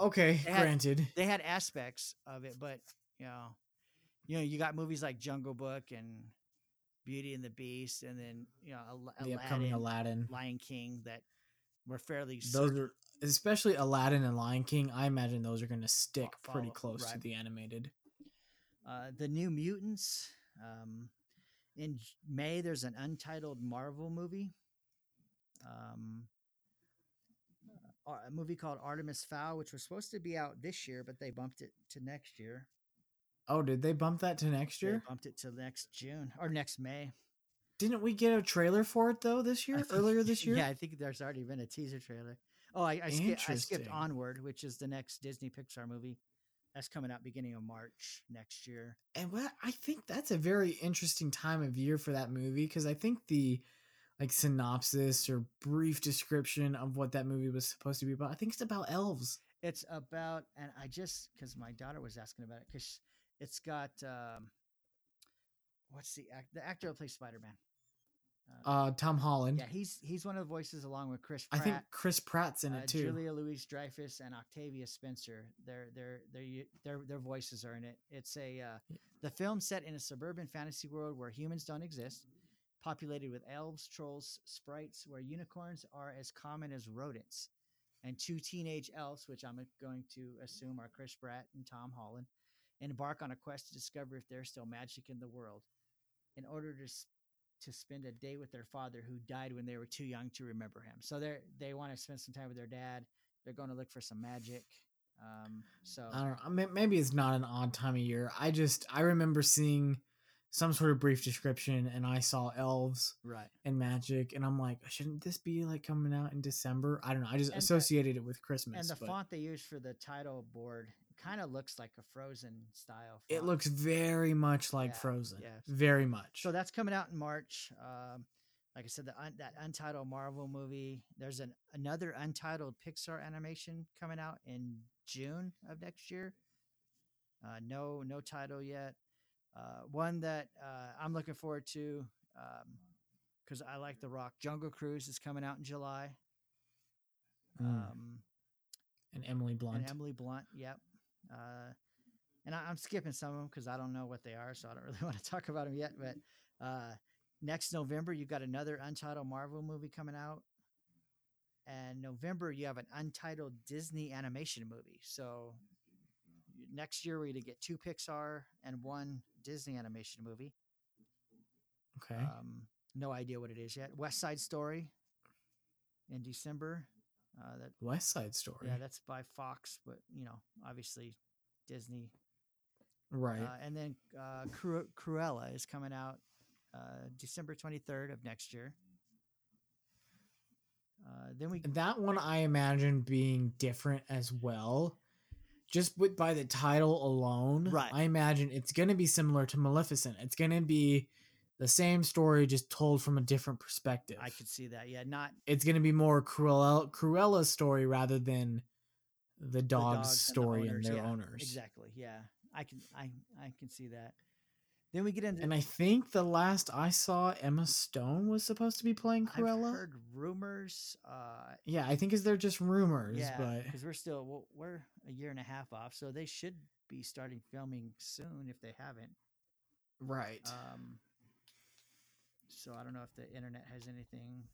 A: okay,
B: They had-
A: granted.
B: they had aspects of it, but you know, you know, you got movies like Jungle Book and Beauty and the Beast, and then you know, Al-
A: The upcoming
B: Aladdin,
A: Aladdin.
B: Lion King that were fairly
A: Those
B: cir-
A: are especially Aladdin and Lion King. I imagine those are going to stick
B: Fo-
A: pretty
B: follow,
A: close to the animated.
B: uh, the New Mutants. Um, in May, there's an untitled Marvel movie. Um, a movie called Artemis Fowl, which was supposed to be out this year, but they bumped it to next year.
A: Oh, did they bump that to next
B: They
A: year?
B: bumped it to next June or next May.
A: Didn't we get a trailer for it though this year?
B: think-
A: Earlier [LAUGHS] this year?
B: Yeah, I think there's already been a teaser trailer. Oh, I, I, ski- I skipped Onward, which is the next Disney Pixar movie. That's coming out beginning of March next year.
A: And what I think that's a very interesting time of year for that movie because I think the like synopsis or brief description of what that movie was supposed to be about. I think it's about elves.
B: It's about, and I just because my daughter was asking about it because it's got um, what's the act, the actor who plays Spider Man.
A: Uh, Tom Holland.
B: yeah, he's he's one of the voices along with Chris
A: I think Chris Pratt's in
B: uh,
A: it too.
B: Julia Louise Dreyfus and Octavia Spencer. Their their their their their voices are in it. It's a uh,
A: Yeah.
B: the film set in a suburban fantasy world where humans don't exist, populated with elves, trolls, sprites, where unicorns are as common as rodents, and two teenage elves, which I'm going to assume are Chris Pratt and Tom Holland, embark on a quest to discover if there's still magic in the world. In order to to spend a day with their father who died when they were too young to remember him. So they they want to spend some time with their dad. They're going to look for some magic. Um, so
A: I don't know. Maybe it's not an odd time of year. I just I remember seeing some sort of brief description and I saw elves
B: right.
A: and magic and I'm like, shouldn't this be like coming out in December? I don't know. I just
B: And the-
A: associated it with Christmas.
B: And the
A: but
B: font they use for the title board kind of looks like a Frozen style.
A: it looks very much like
B: Yeah,
A: Frozen.
B: yeah.
A: Very much.
B: So that's coming out in March. Um, like I said, the un- that untitled Marvel movie. There's an another untitled Pixar animation coming out in June of next year. Uh, no, no title yet. Uh, one that uh, I'm looking forward to because I like The Rock. Jungle Cruise is coming out in July.
A: Mm.
B: Um,
A: and Emily Blunt.
B: and Emily Blunt. Yep. Uh, and I, I'm skipping some of them because I don't know what they are, so I don't [LAUGHS] really want to talk about them yet. But uh, next November, you've got another untitled Marvel movie coming out, and November you have an untitled Disney animation movie. So next year we're going to get two Pixar and one Disney animation movie.
A: okay.
B: Um, no idea what it is yet. West Side Story in December. Uh, that
A: West Side Story.
B: yeah, that's by Fox, but you know, obviously Disney.
A: right.
B: Uh, and then uh, Cru- Cruella is coming out uh, December 23rd of next year. Uh, then we
A: that one I imagine being different as well. Just with by the title alone,
B: Right.
A: I imagine it's going to be similar to Maleficent. It's going to be the same story, just told from a different perspective.
B: I could see that. Yeah, not
A: it's going to be more Cruella Cruella's story rather than the
B: the
A: dog's
B: dogs and the
A: story and, their
B: yeah,
A: owners.
B: Exactly. Yeah, I can I I can see that. Then we get into.
A: And I think the last I saw, Emma Stone was supposed to be playing
B: I've
A: Cruella.
B: heard rumors. Uh,
A: Yeah, I think is they're just rumors,
B: yeah,
A: but
B: because we're still well, we're a year and a half off, so they should be starting filming soon if they haven't.
A: right.
B: Um, so I don't know if the internet has anything.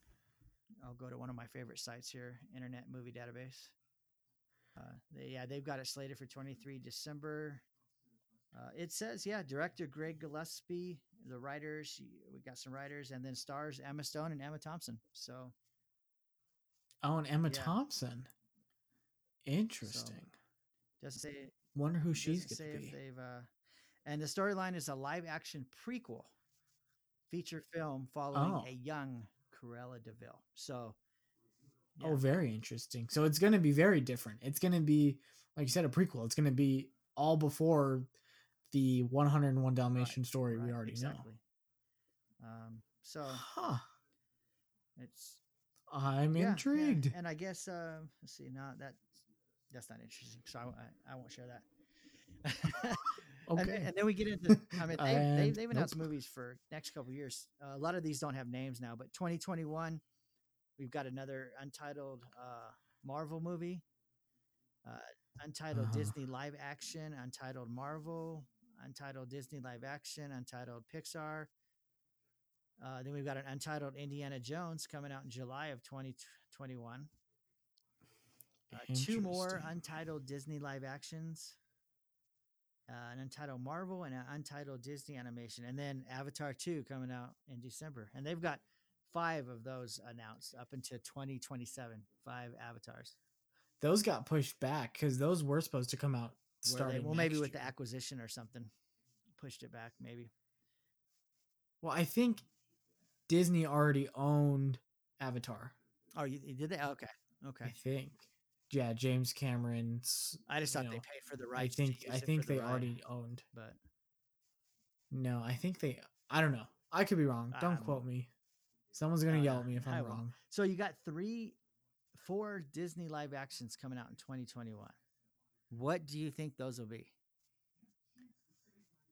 B: I'll go to one of my favorite sites here, Internet Movie Database. Uh, they, yeah, they've got it slated for 23 December. Uh, it says, yeah, director Craig Gillespie, the writers, we got some writers, and then stars Emma Stone and Emma Thompson. So
A: oh, and Emma
B: yeah.
A: Thompson. Interesting.
B: doesn't say
A: Wonder who she's going to
B: if
A: be.
B: they've. Uh, and the storyline is a live action prequel feature film following
A: Oh.
B: a young Cruella de Vil. So,
A: Oh, very interesting. So it's going to be very different. It's going to be, like you said, a prequel. It's going to be all before the 101 Dalmatian story we already
B: exactly. Um, so.
A: Huh.
B: it's
A: I'm
B: yeah, yeah,
A: intrigued.
B: And I guess uh, let's see. No, that that's not interesting. So I I won't share that. [LAUGHS]
A: Okay.
B: and then we get into. I mean, [LAUGHS] they, they,
A: And
B: they've announced
A: nope.
B: movies for next couple years. Uh, a lot of these don't have names now, but 2021, we've got another untitled uh, Marvel movie, uh, untitled
A: Uh-huh.
B: Disney live action, untitled Marvel, untitled Disney live action, untitled Pixar. Uh, then we've got an untitled Indiana Jones coming out in July of 2021. Uh, two more untitled Disney live actions, uh, an untitled Marvel and an untitled Disney animation, and then Avatar 2 coming out in December. And they've got five of those announced up into 2027. Five avatars.
A: Those got pushed back because those were supposed to come out starting.
B: well, maybe with the acquisition or something, pushed it back. Maybe.
A: Well, I think Disney already owned Avatar.
B: Oh, you, you did that? Okay, okay.
A: I think. Yeah, James Cameron's.
B: I just thought they paid for the
A: I
B: rights. to
A: think I think
B: the
A: they already owned.
B: But
A: No, I think they. I don't know. I could be wrong. Don't quote me. Someone's gonna
B: no,
A: yell at me if
B: I
A: I'm wrong.
B: so you got three, four Disney live actions coming out in 2021. What do you think those will be?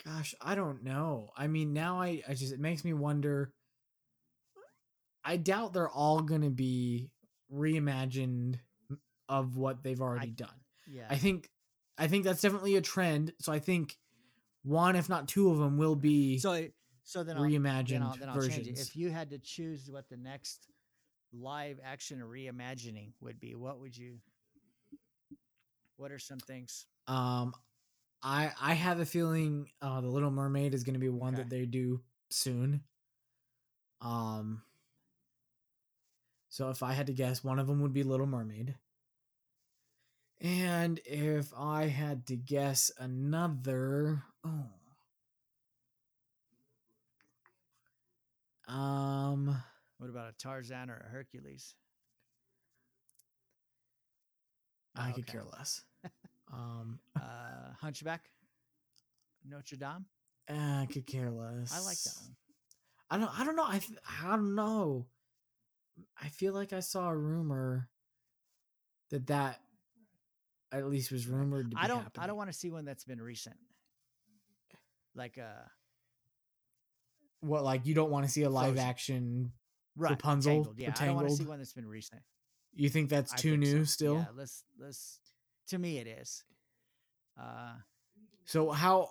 A: Gosh, I don't know. I mean, now I, I just it makes me wonder. I doubt they're all gonna be reimagined of what they've already done.
B: Yeah.
A: I think, I think that's definitely a trend. So I think one, if not two of them, will be
B: so it- so then I'll, then
A: reimagined
B: I'll, then I'll change it.
A: versions.
B: If you had to choose what the next live action reimagining would be, what would you? What are some things?
A: Um, I I have a feeling uh, the Little Mermaid is going to be one that they do soon. Um. So if I had to guess, one of them would be Little Mermaid. And if I had to guess another, oh. Um,
B: What about a Tarzan or a Hercules?
A: I
B: Oh,
A: could
B: okay.
A: care less. Um, [LAUGHS]
B: Uh, Hunchback, Notre Dame.
A: I could care less.
B: I like that one.
A: I don't. I don't know. I. I don't know. I feel like I saw a rumor that that at least was rumored to be
B: I don't. I don't want to see one that's been recent. Like uh,
A: What like you don't want to see a live action?
B: right,
A: Rapunzel
B: Tangled, Yeah,
A: or
B: I don't want to see one that's been recent.
A: You think that's too
B: think so.
A: new still?
B: Yeah, let's let's. To me, it is. Uh,
A: So how?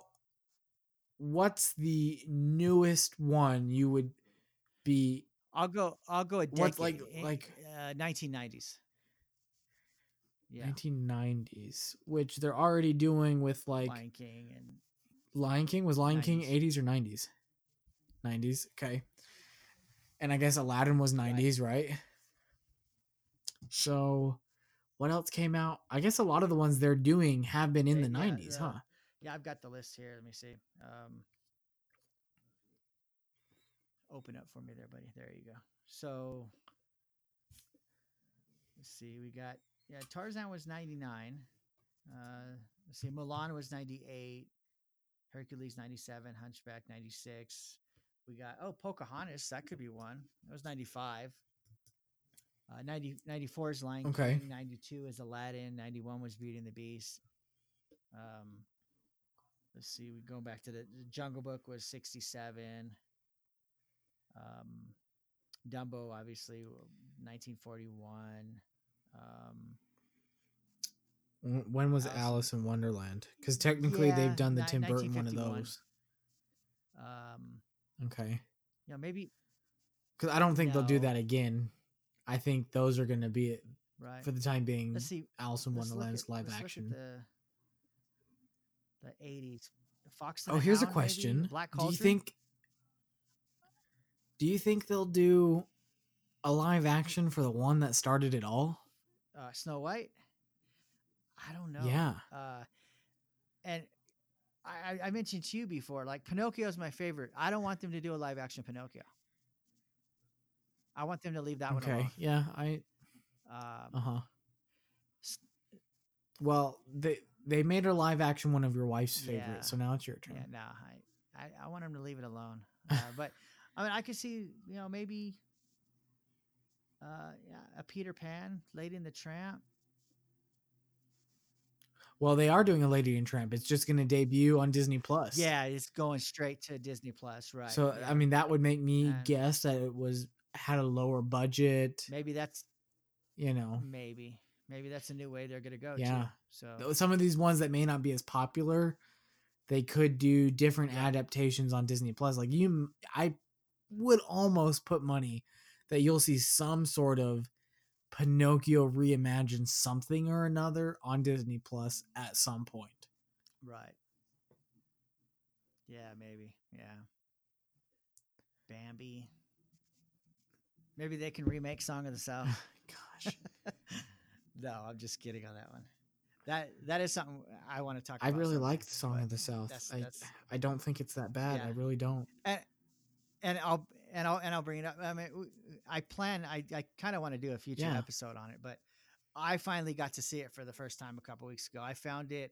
A: What's the newest one you would be?
B: I'll go. I'll go a decade.
A: What's like-
B: eh,
A: like-
B: uh, 1990s. Yeah,
A: 1990s, which they're already doing with like
B: Lion King and
A: Lion King was Lion King 80s or 90s? 90s, okay. And I guess Aladdin was 90s, right? So, what else came out? I guess a lot of the ones they're doing have been in the
B: yeah,
A: 90s,
B: the-
A: huh?
B: yeah, I've got the list here. Let me see. Um, open up for me there, buddy. There you go. So let's see. We got yeah. Tarzan was 99. Uh, let's see. Mulan was 98. Hercules 97. Hunchback 96. We got oh Pocahontas. That could be one. That was 95. Uh, 90, 94 is Lion
A: Okay.
B: King. 92 is Aladdin. 91 was Beauty and the Beast. Um, let's see, we going back to the, the Jungle Book was 67. Um, Dumbo, obviously, 1941. Um,
A: When was
B: Alice-
A: Alice in Wonderland? Because technically
B: Yeah,
A: they've done the Tim Burton one of those.
B: um,
A: Okay.
B: yeah, maybe
A: Because I don't think they'll do that again. I think those are going to be it
B: right.
A: for the time being.
B: Let's see.
A: Alice in Wonderland's
B: at-
A: live
B: let's look at
A: action.
B: the the 80s. Fox.
A: Oh, here's a
B: Hound, maybe?
A: question.
B: Black
A: Do you think? Do you think they'll do a live action for the one that started it all?
B: uh, Snow White? I don't know.
A: Yeah.
B: Uh, and I, I- I mentioned to you before, like Pinocchio is my favorite. I don't want them to do a live action Pinocchio. I want them to leave that one
A: okay. Yeah. I.
B: Um,
A: Uh huh. Well, they they made a live action one of your wife's
B: Yeah.
A: favorites, so now it's your turn.
B: yeah, no, I, I, I want them to leave it alone. Uh, [LAUGHS] but I mean, I could see, you know, maybe uh, yeah, a Peter Pan, Lady in the Tramp.
A: Well, they are doing a Lady and Tramp. It's just going to debut on Disney Plus.
B: Yeah, it's going straight to Disney Plus, right?
A: So
B: yeah.
A: I mean, that would make me
B: And-
A: guess that it was had a lower budget.
B: maybe that's
A: You know,
B: maybe maybe that's a new way they're gonna go.
A: Yeah.
B: too. So
A: some of these ones that may not be as popular, they could do different
B: Right.
A: adaptations on Disney Plus. Like you, I would almost put money that you'll see some sort of Pinocchio reimagined something or another on Disney Plus at some point.
B: right. Yeah, maybe. Yeah. Bambi. Maybe they can remake Song of the South. [LAUGHS]
A: Gosh, [LAUGHS]
B: no, I'm just kidding on that one. That that is something I want to talk about.
A: I really like Song of the South.
B: that's-
A: I,
B: that's-
A: I don't think it's that bad. I really don't.
B: and and I'll and I'll and I'll bring it up. I mean, I plan. I I kind of want to do a future
A: Yeah.
B: episode on it, but I finally got to see it for the first time a couple weeks ago. I found it.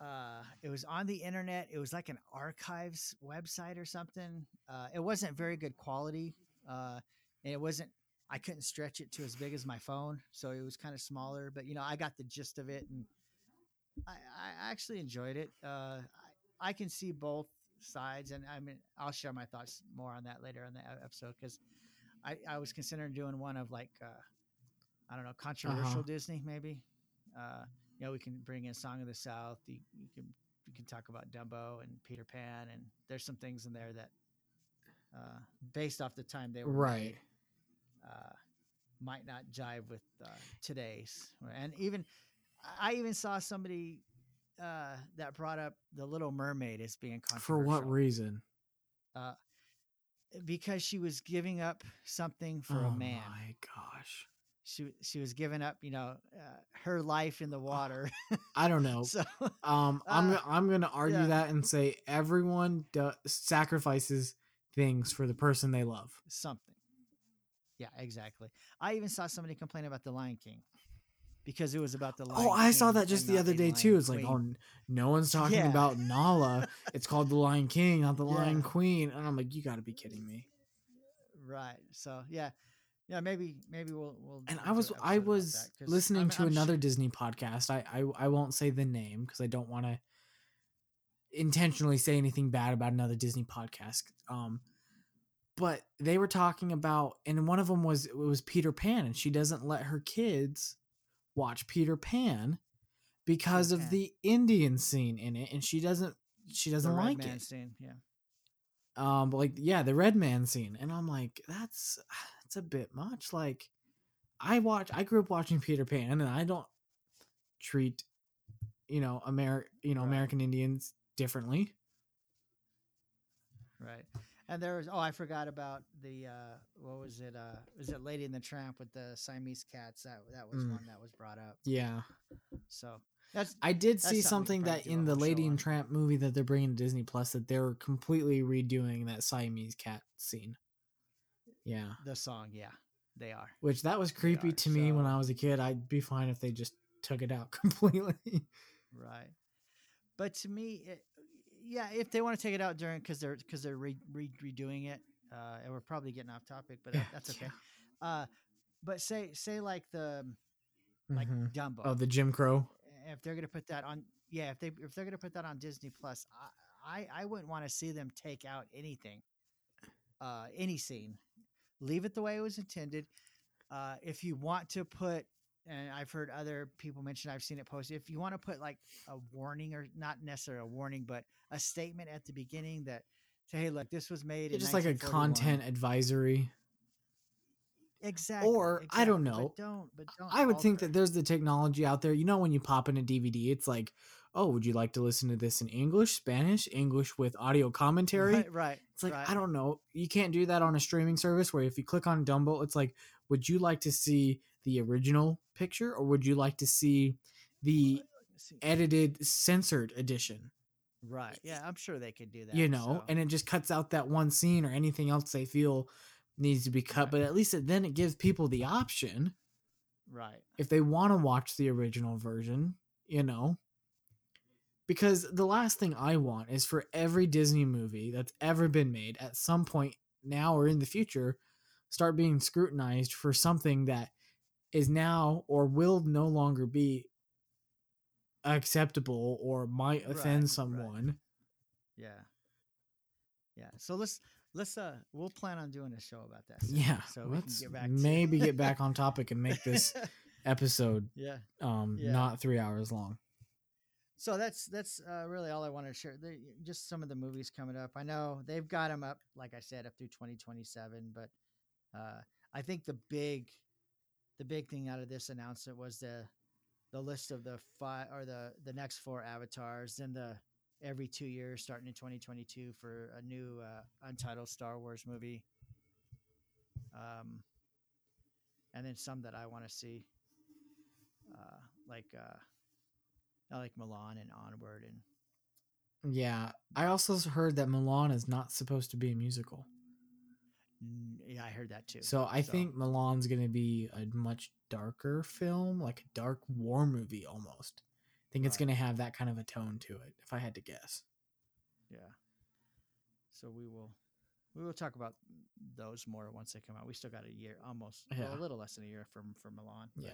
B: Uh, it was on the internet. It was like an archives website or something. Uh, it wasn't very good quality. Uh, and it wasn't. I couldn't stretch it to as big as my phone, so it was kind of smaller. But you know, I got the gist of it, and I, I actually enjoyed it. Uh, I, I can see both sides, and I mean, I'll share my thoughts more on that later in the episode because I, I was considering doing one of like uh, I don't know controversial
A: Uh-huh.
B: Disney maybe. Uh, you know, we can bring in Song of the South. You, you can we can talk about Dumbo and Peter Pan, and there's some things in there that uh, based off the time they were
A: Right.
B: made, uh, might not jive with uh, today's. And even I even saw somebody uh, that brought up the Little Mermaid as being controversial.
A: For what reason?
B: Because she was giving up something for
A: oh
B: a man.
A: my gosh.
B: She she was giving up, you know, uh, her life in the water.
A: I don't [LAUGHS] know.
B: so
A: Um, [LAUGHS] I'm
B: Uh,
A: I'm gonna argue
B: yeah.
A: that and say everyone do- sacrifices things for the person they love.
B: something. Yeah, exactly. I even saw somebody complain about the Lion King because it was about the Lion
A: Oh, I saw that just the other day
B: Lion
A: too. It's like, oh, no one's talking
B: Yeah.
A: about Nala. [LAUGHS] it's called the Lion King, not the Lion Queen. And I'm like, you got to be kidding me.
B: right. So yeah, yeah. Maybe maybe we'll we'll.
A: And I was
B: an
A: I was
B: that,
A: listening
B: I'm-
A: to
B: I'm
A: another Disney podcast. I I, I won't say the name because I don't want to intentionally say anything bad about another Disney podcast. Um, but they were talking about, and one of them was it was Peter Pan, and she doesn't let her kids watch Peter Pan because of the Indian scene in it, and she doesn't she doesn't
B: Red
A: like
B: Man
A: it.
B: scene. Yeah.
A: Um, like yeah, the Red Man scene, and I'm like, that's [SIGHS] that's a bit much. Like, I watch, I grew up watching Peter Pan, and I don't treat, you know, Amer, you know,
B: Right.
A: American Indians differently.
B: Right. And there was oh I forgot about the uh what was it uh was it Lady in the Tramp with the Siamese cats that that was
A: Mm.
B: one that was brought up.
A: Yeah,
B: So that's
A: I did
B: That's
A: see
B: something
A: something that
B: probably do a
A: in the Lady and Tramp movie that they're bringing to Disney Plus that they're completely redoing that Siamese cat scene. Yeah,
B: the song, yeah. They are.
A: which that was creepy
B: are,
A: to me when I was a kid. I'd be fine if they just took it out [LAUGHS] completely.
B: Right. But to me, it, yeah, if they want to take it out during because they're because they're re, re, redoing it, uh, and we're probably getting off topic, but that, [LAUGHS] that's okay. Uh, but say say like the like
A: Mhm.
B: Dumbo.
A: Oh, the Jim Crow.
B: if they're gonna put that on, yeah, if they if they're gonna put that on Disney Plus, I I, I wouldn't want to see them take out anything, uh, any scene. Leave it the way it was intended. Uh, if you want to put, and I've heard other people mention, I've seen it posted. If you want to put like a warning or not necessarily a warning, but a statement at the beginning that say, "Hey, look, this was made in
A: just like a content advisory.
B: exactly,
A: or, I don't know.
B: But don't, but don't.
A: I would think that there's the technology out there. You know, when you pop in a DVD, it's like, oh, would you like to listen to this in English, Spanish, English with audio [LAUGHS] commentary?
B: right, right.
A: It's like
B: right.
A: I don't know. You can't do that on a streaming service where if you click on Dumbo, it's like, would you like to see the original picture or would you like to see the edited censored edition?
B: Right. Yeah, I'm sure they could do that.
A: you know,
B: so-
A: and it just cuts out that one scene or anything else they feel needs to be cut.
B: Right.
A: But at least it, then it gives people the option
B: right.
A: if they want to watch the original version, you know. Because the last thing I want is for every Disney movie that's ever been made at some point now or in the future start being scrutinized for something that is now or will no longer be acceptable or might offend
B: right.
A: someone.
B: Yeah. Yeah. So let's let's uh we'll plan on doing a show about that. soon,
A: Yeah.
B: So we
A: let's
B: get back
A: maybe get back on [LAUGHS] topic and make this episode
B: yeah.
A: um
B: Yeah.
A: not 3 hours long.
B: So that's that's uh, really all I wanted to share. The, just some of the movies coming up. I know they've got them up, like I said, up through 2027. But uh, I think the big, the big thing out of this announcement was the, the list of the five or the the next four avatars. Then the every two years, starting in 2022, for a new uh, untitled Star Wars movie. Um, and then some that I want to see, uh, like. Uh, I like Mulan and Onward and
A: Yeah, I also heard that Mulan is not supposed to be a musical.
B: Yeah, I heard that too.
A: So I think Mulan's going to be a much darker film, like a dark war movie almost. I think it's going to have that kind of a tone to it, if I had to guess.
B: yeah. So we will we will talk about those more once they come out. We still got a year, almost well, a little less than a year from from Milan.
A: Yeah.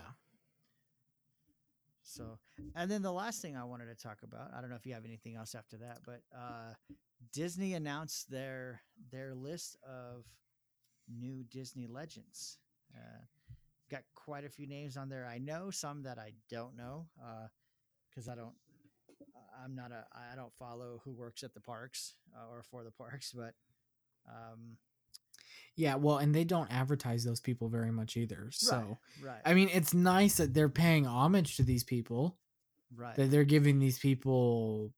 B: So, and then the last thing I wanted to talk about, I don't know if you have anything else after that, but uh, Disney announced their their list of new Disney legends. Uh, got quite a few names on there. I know some that I don't know because I don't. I'm not a. I don't follow who works at the parks uh, or for the parks, but um,
A: Yeah, well, and they don't advertise those people very much either. So,
B: right,
A: I mean, it's nice that they're paying homage to these people,
B: right,
A: that they're giving these people,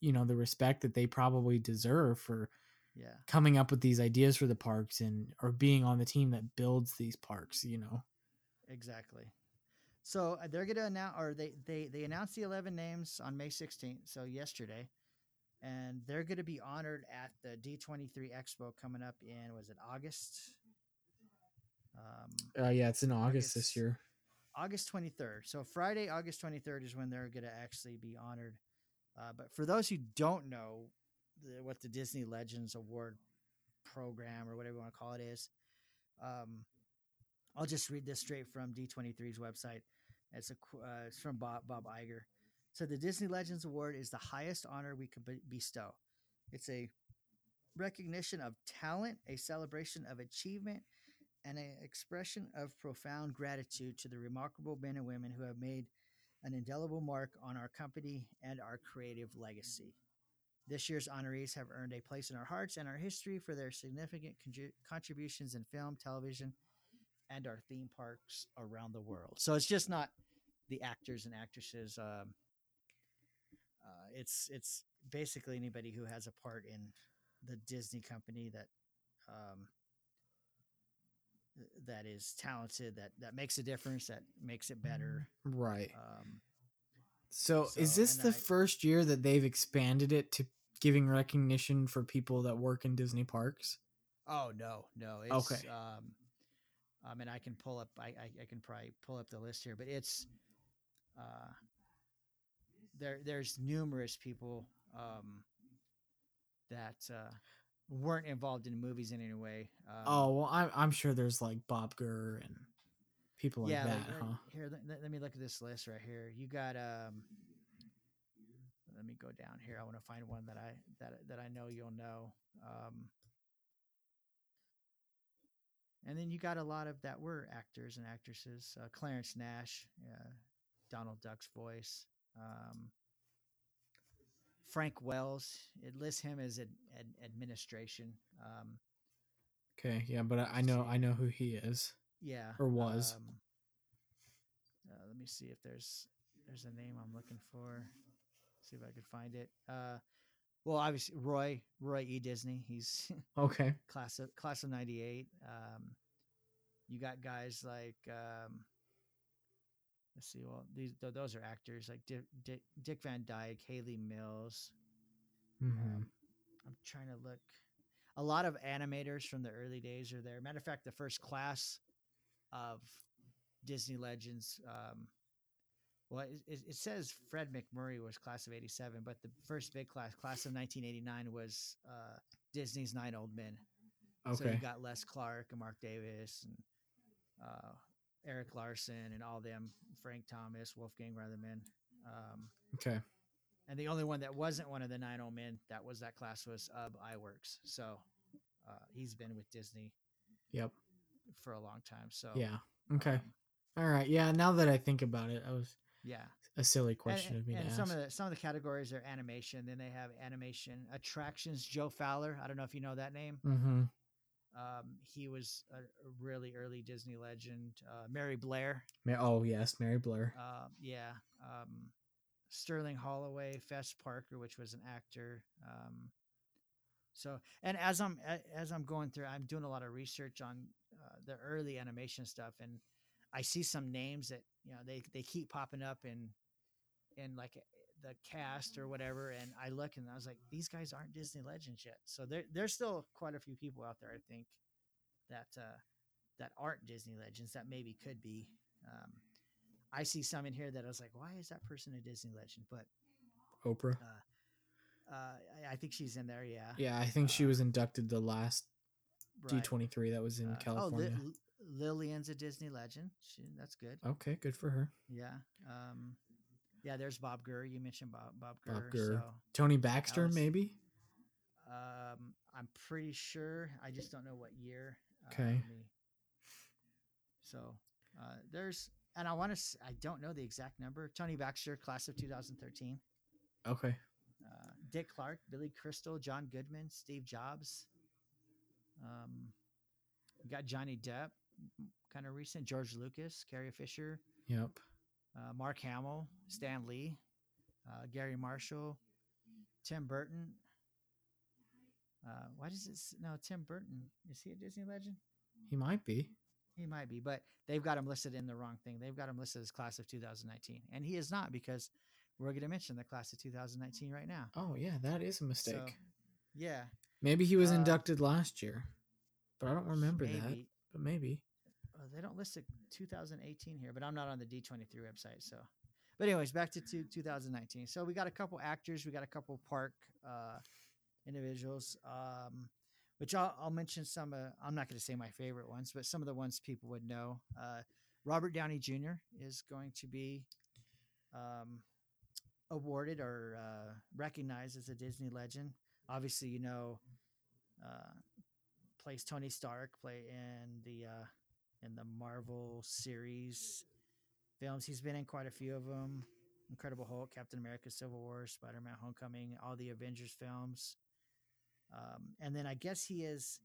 A: you know, the respect that they probably deserve for
B: yeah,
A: coming up with these ideas for the parks and or being on the team that builds these parks, you know.
B: Exactly. So uh, they're going to announce, or they, they they announced the eleven names on May sixteenth, so yesterday, and they're going to be honored at the D twenty three Expo coming up in was it August? Um,
A: Uh, yeah, it's in August this year.
B: August twenty third. So Friday, August twenty third is when they're going to actually be honored. Uh, but for those who don't know the, what the Disney Legends Award program or whatever you want to call it is, um, I'll just read this straight from D23's website. It's a uh, it's from Bob Bob Iger. So the Disney Legends Award is the highest honor we could be- bestow. It's a recognition of talent, a celebration of achievement, and an expression of profound gratitude to the remarkable men and women who have made an indelible mark on our company and our creative legacy. This year's honorees have earned a place in our hearts and our history for their significant conju- contributions in film, television, and our theme parks around the world. So it's just not the actors and actresses. Um, uh, it's it's basically anybody who has a part in the Disney company that um, that is talented, that that makes a difference, that makes it better.
A: Right.
B: Um,
A: So, is this the
B: I-
A: first year that they've expanded it to giving recognition for people that work in Disney parks?
B: Oh no, no. It's,
A: Okay.
B: Um, I mean, I can pull up. I, I I can probably pull up the list here, but it's uh, there. There's numerous people um, that uh, weren't involved in movies in any way. Um,
A: oh well, I'm I'm sure there's like Bob Gurr and people like
B: yeah.
A: that,
B: like, uh,
A: huh?
B: Here, let, let me look at this list right here. You got um, let me go down here. I want to find one that I that that I know you'll know. Um, and then you got a lot of that were actors and actresses. Uh, Clarence Nash, uh, Donald Duck's voice. Um, Frank Wells. It lists him as ad, ad, administration. Um,
A: Okay, yeah, but I, I know I know who he is.
B: Yeah,
A: Or was.
B: Um, uh, let me see if there's there's a name I'm looking for. See if I could find it. Uh, well, obviously Roy Roy E. Disney. He's [LAUGHS]
A: Okay.
B: class of class of '98. Um, you got guys like um, let's see. Well, these th- those are actors like Dick, Dick, Dick Van Dyke, Hayley Mills.
A: hmm
B: Um, I'm trying to look. A lot of animators from the early days are there. Matter of fact, the first class of Disney Legends. Um, well, it, it, says Fred MacMurray was class of '87, but the first big class, class of 1989, was uh, Disney's Nine Old Men.
A: Okay.
B: So you got Les Clark and Marc Davis and uh, Eric Larson and all them, Frank Thomas, Wolfgang Reitherman. Um,
A: okay.
B: and the only one that wasn't one of the nine old men that was that class was Ub Iwerks. So uh, he's been with Disney
A: Yep.
B: For a long time. So
A: Yeah. Okay.
B: um,
A: All right. Yeah. Now that I think about it, I was
B: yeah.
A: a silly
B: And,
A: question of me
B: and
A: to
B: some of the some of the categories are animation. Then they have animation attractions. Joe Fowler. I don't know if you know that name.
A: mm-hmm.
B: Um, he was a, really early Disney legend. Uh, Mary Blair.
A: Oh yes, Mary Blair.
B: Uh, yeah. Um, Sterling Holloway, Fess Parker, which was an actor. Um, so, and as I'm as I'm going through, I'm doing a lot of research on uh, the early animation stuff, and I see some names that you know they they keep popping up in in like the cast or whatever, and I look and I was like, these guys aren't Disney legends yet. So there there's still quite a few people out there, I think, that uh, that aren't Disney legends that maybe could be. Um, I see some in here that I was like, why is that person a Disney legend? But
A: Oprah.
B: uh, I, I think she's in there. Yeah.
A: Yeah, I think she
B: uh,
A: was inducted the last
B: right.
A: D23 that was in
B: Uh,
A: California.
B: Oh, Li- Lillian's a Disney legend. She, that's good.
A: okay, good for her.
B: Yeah. Um, yeah. There's Bob Gurr. You mentioned Bob Bob Gurr.
A: Bob Gurr.
B: So,
A: Tony Baxter,
B: Alice-
A: maybe.
B: um, I'm pretty sure. I just don't know what year. Uh,
A: Okay.
B: me- so uh, there's, and I want to. I don't know the exact number. Tony Baxter, class of 2013.
A: Okay.
B: uh, Dick Clark, Billy Crystal, John Goodman, Steve Jobs. Um, we got Johnny Depp, kind of recent. George Lucas, Carrie Fisher,
A: Yep.
B: uh, Mark Hamill, Stan Lee, uh, Gary Marshall, Tim Burton. Uh, why does it? No, Tim Burton is he a Disney legend?
A: He might be.
B: He might be, but they've got him listed in the wrong thing. They've got him listed as class of 2019, and he is not because we're going to mention the class of 2019 right now.
A: Oh yeah, that is a mistake.
B: So, yeah,
A: maybe he was
B: uh,
A: inducted last year, but I don't remember that. But maybe.
B: Uh, they don't list a 2018 here, but I'm not on the D23 website. So, but anyways, back to two, 2019. So we got a couple actors, we got a couple park uh, individuals, um, which I'll, I'll mention some. Uh, I'm not going to say my favorite ones, but some of the ones people would know. Uh, Robert Downey Jr. is going to be um, awarded or uh, recognized as a Disney legend. Obviously, you know, uh, plays Tony Stark, play in the uh, in the Marvel series films. He's been in quite a few of them. Incredible Hulk, Captain America, Civil War, Spider Man, Homecoming, all the Avengers films. Um, and then I guess he is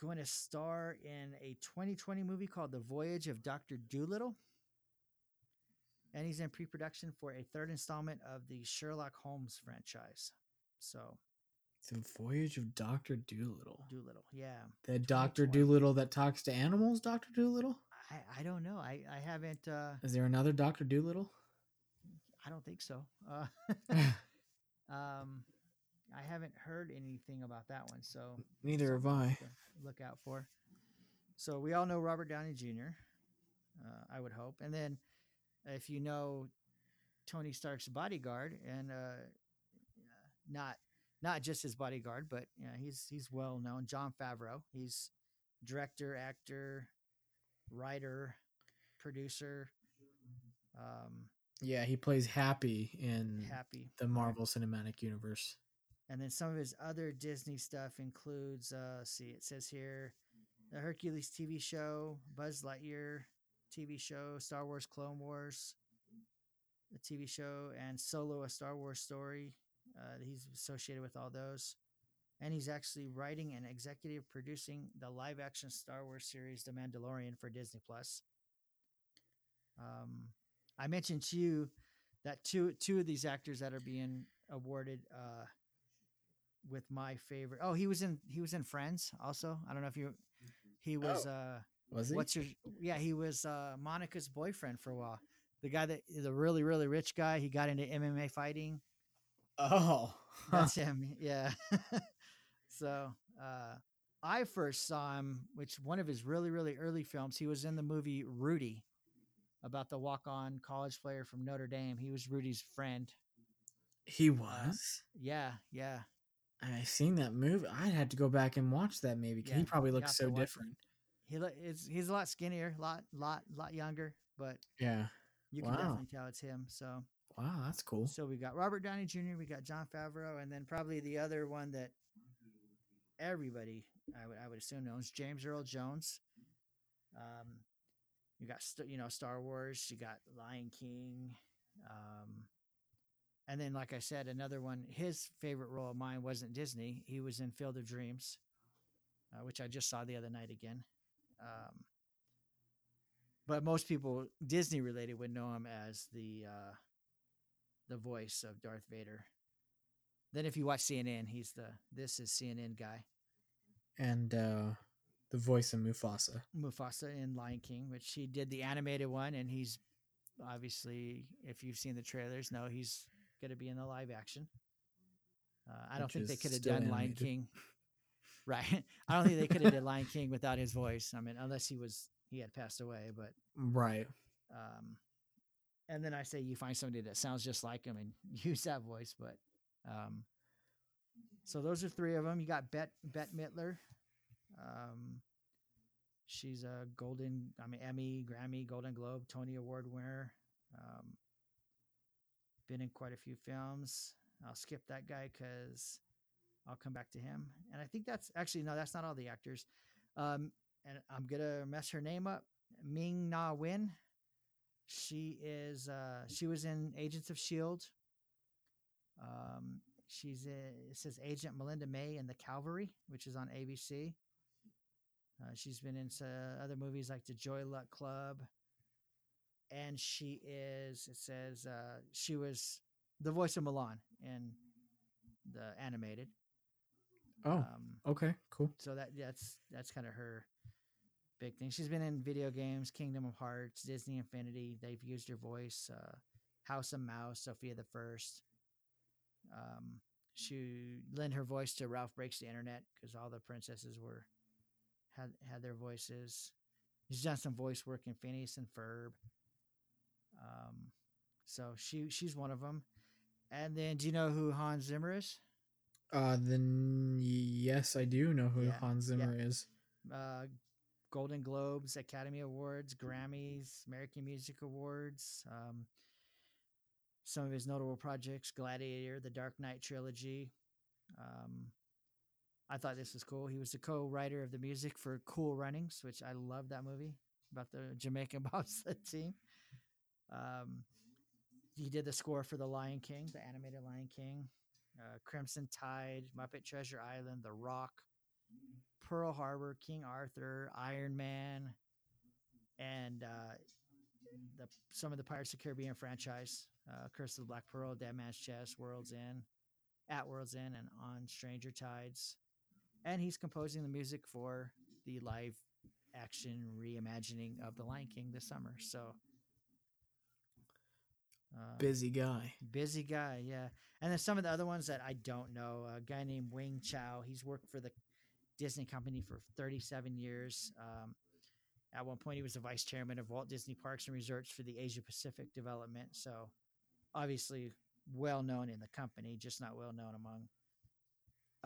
B: going to star in a 2020 movie called The Voyage of Dr. Dolittle. And he's in pre production for a third installment of the Sherlock Holmes franchise. So,
A: The Voyage of Doctor Dolittle.
B: Dolittle, yeah.
A: The Doctor
B: 2020.
A: Dolittle that talks to animals. Doctor Dolittle.
B: I, I don't know. I, I haven't. Uh,
A: Is there another Doctor Dolittle?
B: I don't think so. Uh, [LAUGHS] [LAUGHS] um, I haven't heard anything about that one, so
A: Neither have I.
B: Look out for. So we all know Robert Downey Jr. Uh, I would hope, and then if you know Tony Stark's bodyguard, and uh, not not just his bodyguard, but you know, he's he's well known. Jon Favreau. He's director, actor, writer, producer. Um,
A: Yeah, he plays Happy in
B: Happy.
A: the Marvel Cinematic Universe.
B: And then some of his other Disney stuff includes, uh, let's see, it says here, the Hercules TV show, Buzz Lightyear TV show, Star Wars Clone Wars, the TV show, and Solo: A Star Wars Story. Uh, he's associated with all those, and he's actually writing and executive producing the live-action Star Wars series, The Mandalorian, for Disney Plus. Um, I mentioned to you that two two of these actors that are being awarded uh, with my favorite. Oh, he was in he was in Friends also. I don't know if you he was uh
A: Was he?
B: what's your yeah he was uh Monica's boyfriend for a while. The guy that the really really rich guy. He got into MMA fighting.
A: Oh, [LAUGHS]
B: That's him. Yeah. [LAUGHS] so uh I first saw him, which one of his really really early films. He was in the movie Rudy, about the walk on college player from Notre Dame. He was Rudy's friend.
A: he was.
B: Yeah, yeah.
A: I seen that movie. I'd have to go back and watch that maybe.
B: Yeah,
A: he probably looks so different.
B: He lo- is he's a lot skinnier, lot lot lot younger, but
A: Yeah.
B: you can
A: Wow.
B: definitely tell it's him. So
A: Wow, that's cool.
B: so we got Robert Downey Jr., we got Jon Favreau, and then probably the other one that everybody I would I would assume knows James Earl Jones. Um, you got you know Star Wars, you got Lion King, um, and then like I said, another one. His favorite role of mine wasn't Disney. He was in Field of Dreams, uh, which I just saw the other night again. Um, but most people Disney related would know him as the uh, the voice of Darth Vader. Then if you watch CNN, he's the this is CNN guy.
A: And uh the voice of Mufasa.
B: Mufasa in Lion King, which he did the animated one, and he's obviously, if you've seen the trailers, know he's going to be in the live action. Uh, I don't think they could have done Lion. King, [LAUGHS] right? [LAUGHS] I don't think they could have done Lion King without his voice. I mean, unless he was he had passed away, but
A: Right.
B: um, and then I say you find somebody that sounds just like him and [LAUGHS] use that voice. But um, so those are three of them. You got Bette Bette Midler. Um, she's a golden, I mean Emmy, Grammy, Golden Globe, Tony Award winner. Um, been in quite a few films. I'll skip that guy because I'll come back to him. And I think that's actually no, that's not all the actors. Um, and I'm gonna mess her name up. Ming Na Wen. She is. Uh, she was in Agents of Shield. Um, she's in, it says Agent Melinda May in the Calvary, which is on ABC. Uh, she's been in uh, other movies like The Joy Luck Club, and she is. It says uh, she was the voice of Mulan in the animated.
A: Oh,
B: Um,
A: okay, cool.
B: so that that's that's kind of her big thing. She's been in video games, Kingdom of Hearts, Disney Infinity. They've used her voice. Uh, House of Mouse, Sofia the First. Um, she lent her voice to Ralph Breaks the Internet because all the princesses were had had their voices. She's done some voice work in Phineas and Ferb. Um, so she she's one of them. And then, do you know who Hans Zimmer is?
A: Uh then yes, I do know who
B: Yeah,
A: Hans
B: yeah.
A: Zimmer is.
B: uh, Golden Globes, Academy Awards, Grammys, American Music Awards. Um, some of his notable projects: Gladiator, The Dark Knight trilogy. Um, I thought this was cool. He was the co-writer of the music for Cool Runnings, which I love that movie about the [LAUGHS] Jamaican bobsled [LAUGHS] team. Um, he did the score for The Lion King, the animated Lion King, uh, Crimson Tide, Muppet Treasure Island, The Rock, Pearl Harbor, King Arthur, Iron Man, and uh, the some of the Pirates of the Caribbean franchise, uh, Curse of the Black Pearl, Dead Man's Chest, World's End, At World's End, and On Stranger Tides. And he's composing the music for the live action reimagining of The Lion King this summer. So. Uh,
A: Busy guy.
B: Busy guy, yeah. And then some of the other ones that I don't know. A guy named Wing Chao. He's worked for the Disney company for 37 years. Um, at one point, he was the vice chairman of Walt Disney Parks and Resorts for the Asia Pacific development. So, obviously, well known in the company, just not well known among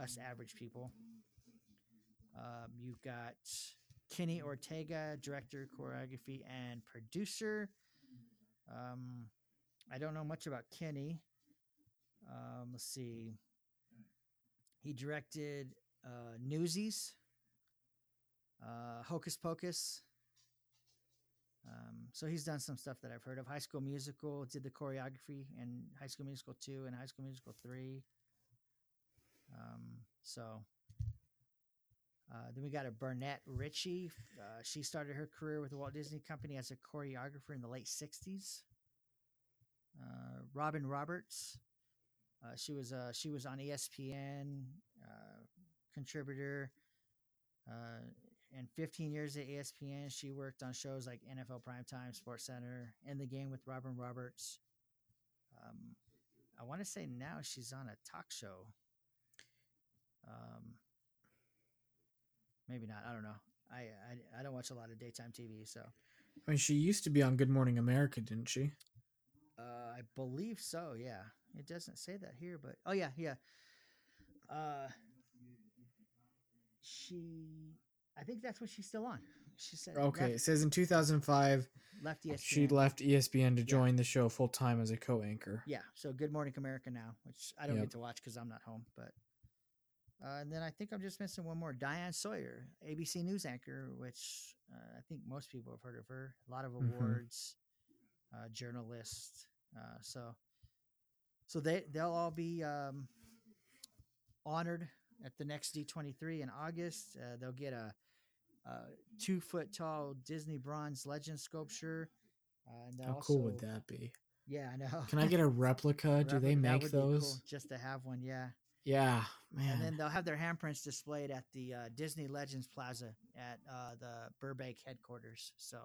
B: us average people. Um, you've got Kenny Ortega, director, choreography, and producer. Um, I don't know much about Kenny. Um, let's see. He directed uh, Newsies, uh, Hocus Pocus. Um, so he's done some stuff that I've heard of. High School Musical did the choreography in High School Musical two and High School Musical three. Um, so uh, then we got a Barnette Ricci. Uh, she started her career with the Walt Disney Company as a choreographer in the late '60s. Uh, Robin Roberts. Uh, she was uh, she was on ESPN contributor. Uh, and 15 years at ESPN, she worked on shows like NFL Primetime, Sports Center, In the Game with Robin Roberts. Um, I want to say now she's on a talk show. Um, maybe not. I don't know. I, I I don't watch a lot of daytime TV, so
A: I mean, she used to be on Good Morning America, didn't she?
B: uh, I believe so. Yeah, it doesn't say that here, but oh yeah, yeah. Uh, she, I think that's what she's still on. She said
A: Okay, it says in 2005
B: left ESPN.
A: she left ESPN to join the show full time as a co-anchor.
B: Yeah, so Good Morning America now, which I don't
A: Yep.
B: get to watch because I'm not home. But uh, and then I think I'm just missing one more. Diane Sawyer, ABC News anchor, which uh, I think most people have heard of her. A lot of
A: Mhm.
B: awards, uh, journalist. Uh, so so they they'll all be um, honored at the next D23 in August. Uh, they'll get a, a two foot tall Disney bronze legend sculpture. Uh,
A: How cool would that be?
B: Yeah, I know.
A: Can I get a [LAUGHS] replica? Do they
B: Replica, that
A: make
B: be cool,
A: those?
B: just to have one? Yeah.
A: Yeah, man.
B: And then they'll have their handprints displayed at the uh, Disney Legends Plaza at uh, the Burbank headquarters. So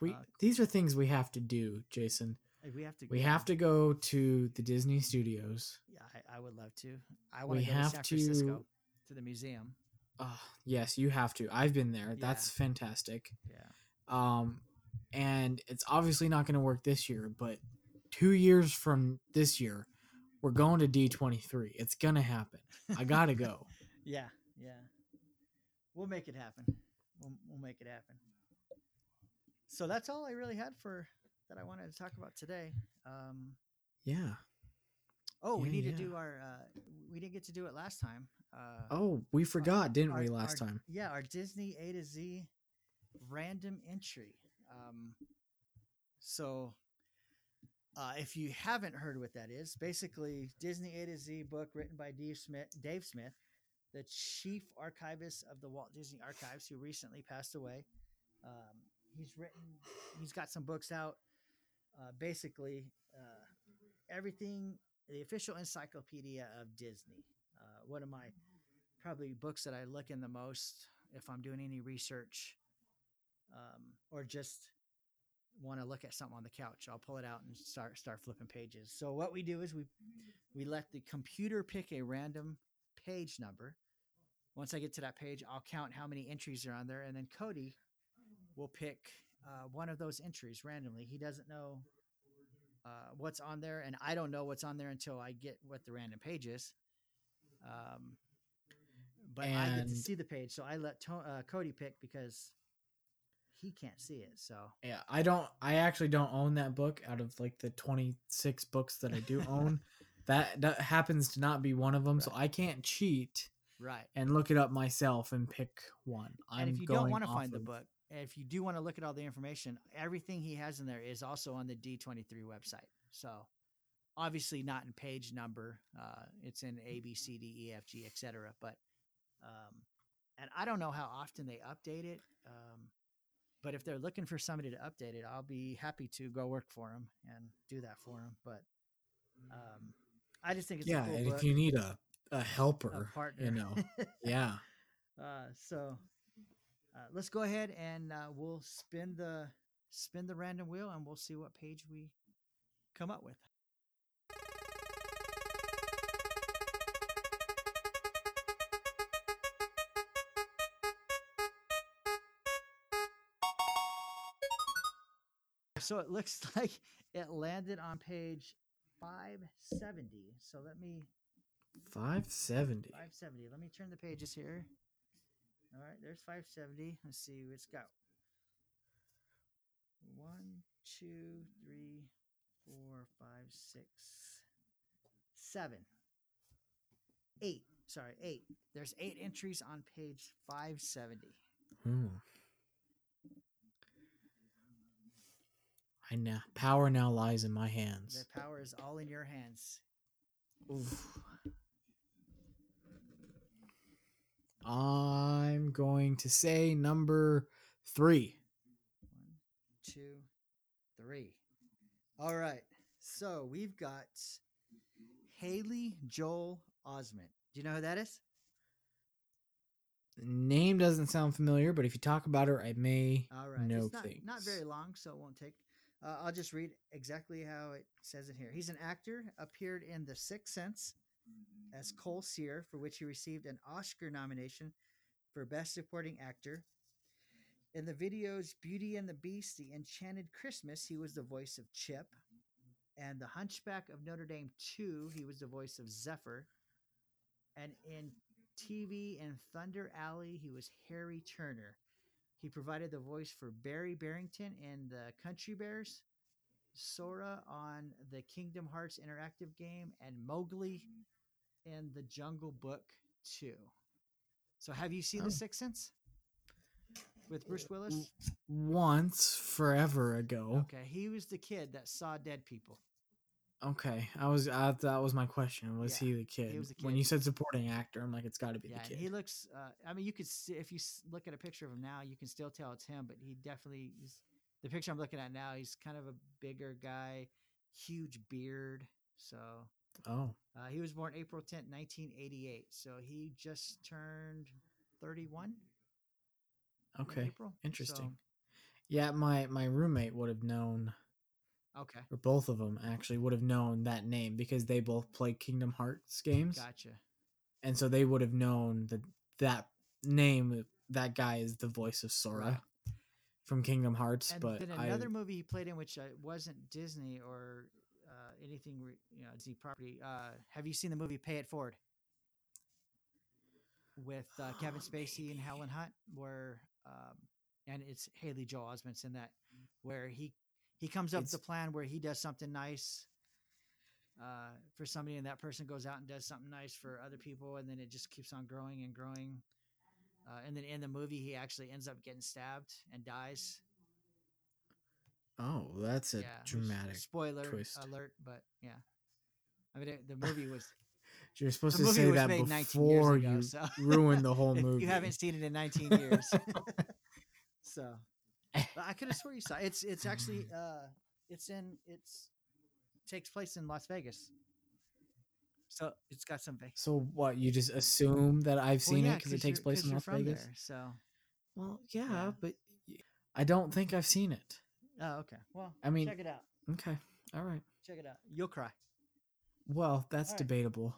A: we
B: uh,
A: these are things we have to do, Jason.
B: We have to.
A: We
B: go.
A: have to go to the Disney Studios.
B: Yeah, I, I would love to. I want to go to San
A: to-
B: Francisco to the museum.
A: Oh, yes, you have to. I've been there.
B: Yeah.
A: That's fantastic.
B: Yeah.
A: Um, and it's obviously not going to work this year, but two years from this year, we're going to D23. It's going to happen. I got to go. [LAUGHS]
B: Yeah. Yeah. We'll make it happen. We'll, we'll make it happen. So that's all I really had for that I wanted to talk about today. Um,
A: Yeah.
B: oh, we need
A: yeah.
B: to do our. Uh, we didn't get to do it last time. Uh,
A: Oh, we forgot, didn't we, last
B: our-
A: time?
B: Yeah, our Disney A to Z random entry. Um, so, uh, if you haven't heard what that is, basically Disney A to Z book written by Dave Smith, Dave Smith, the chief archivist of the Walt Disney Archives, who recently passed away. Um, he's written, he's got some books out. Uh, basically, uh, everything, the official encyclopedia of Disney. Uh, one of my probably books that I look in the most if I'm doing any research um, or just want to look at something on the couch. I'll pull it out and start start flipping pages. So what we do is we we let the computer pick a random page number. Once I get to that page, I'll count how many entries are on there, and then Cody will pick uh, one of those entries randomly. He doesn't know uh, what's on there, and I don't know what's on there until I get what the random page is. Um, but I get to see the page, so I let to- uh, Cody pick because he can't see it. So
A: Yeah, I don't. I actually don't own that book. Out of like the twenty six books that I do own, [LAUGHS] that that happens to not be one of them. So I can't cheat
B: right.
A: and look it up myself and pick one. I'm
B: and if you don't
A: going
B: want to find the book, and if you do want to look at all the information, everything he has in there is also on the D23 website. So obviously not in page number. Uh, it's in A, B, C, D, E, F, G, etc. But um, and I don't know how often they update it. Um, but if they're looking for somebody to update it, I'll be happy to go work for them and do that for them. But um, I just think it's
A: yeah,
B: a cool
A: if you need a a
B: a
A: helper,
B: partner.
A: you know, [LAUGHS] yeah.
B: Uh, so uh, let's go ahead and uh, we'll spin the spin the random wheel and we'll see what page we come up with. So it looks [LAUGHS] like it landed on page 570. So let me
A: Five seventy.
B: 570. Let me turn the pages here. All right, there's 570. Let's see, it's got one, two, three, four, five, six, seven, eight. Sorry, eight. There's eight entries on page 570.
A: Hmm. I now power now lies in my hands.
B: The power is all in your hands.
A: Oof. I'm going to say number three.
B: One, two, three. All right. So we've got Haley Joel Osment. Do you know who that is?
A: The name doesn't sound familiar, but if you talk about her, I may
B: All right.
A: know
B: it's not,
A: things.
B: not very long, so it won't take. Uh, I'll just read exactly how it says it here. He's an actor, appeared in The Sixth Sense as mm-hmm. Cole Sear, for which he received an Oscar nomination for Best Supporting Actor. In the videos Beauty and the Beast, The Enchanted Christmas, he was the voice of Chip. And The Hunchback of Notre Dame 2, he was the voice of Zephyr. And in TV and Thunder Alley, he was Harry Turner. He provided the voice for Beary Barrington in the Country Bears, Sora on the Kingdom Hearts interactive game, and Mowgli in the Jungle Book 2. So, have you seen
A: Oh.
B: The Sixth Sense with Bruce Willis?
A: Once, forever ago.
B: Okay, he was the kid that saw dead people.
A: Okay, I was. I, that was my question. Was
B: Yeah,
A: he the kid?
B: was the
A: When you said supporting actor, I'm like, it's got to be
B: Yeah,
A: the
B: and
A: kid.
B: he looks. Uh, I mean, you could see if you look at a picture of him now, you can still tell it's him. But he definitely is. The picture I'm looking at now, he's kind of a bigger guy, huge beard. So
A: oh,
B: uh, he was born April 10th, 1988. So he just turned 31. in
A: okay,
B: April.
A: interesting.
B: So,
A: Yeah, my my roommate would have known,
B: okay,
A: or both of them actually would have known that name because they both play Kingdom Hearts games,
B: gotcha.
A: and so they would have known that that name. That guy is the voice of Sora
B: Right.
A: from Kingdom Hearts.
B: And
A: but
B: then
A: I,
B: another movie he played in, which uh, wasn't Disney or anything, you know, Disney property. Uh, have you seen the movie Pay It Forward with uh, Kevin Spacey and Helen Hunt, where um, and it's Haley Joel Osment's in that, where he he comes up with
A: It's-
B: a plan where he does something nice. Uh, for somebody and that person goes out and does something nice for other people and then it just keeps on growing and growing uh, and then in the movie he actually ends up getting stabbed and dies
A: oh, that's a
B: yeah,
A: dramatic.
B: spoiler
A: twist.
B: alert, but yeah. I mean, it, the movie was [LAUGHS]
A: You're supposed to say that
B: made 19 years
A: before
B: ago,
A: you
B: so
A: ruin the whole [LAUGHS] movie.
B: You haven't seen it in 19 years, [LAUGHS] so I could have swore you saw it. it's it's actually uh it's in it's takes place in Las Vegas, so it's got some Vegas.
A: So what? You just assume that I've seen it because it takes place in Las Vegas.
B: There, so
A: Well, yeah,
B: Yeah.
A: but I don't think I've seen it.
B: Oh okay, well
A: I mean-
B: check it out,
A: Okay, all right.
B: check it out. You'll cry.
A: Well, that's
B: right.
A: debatable.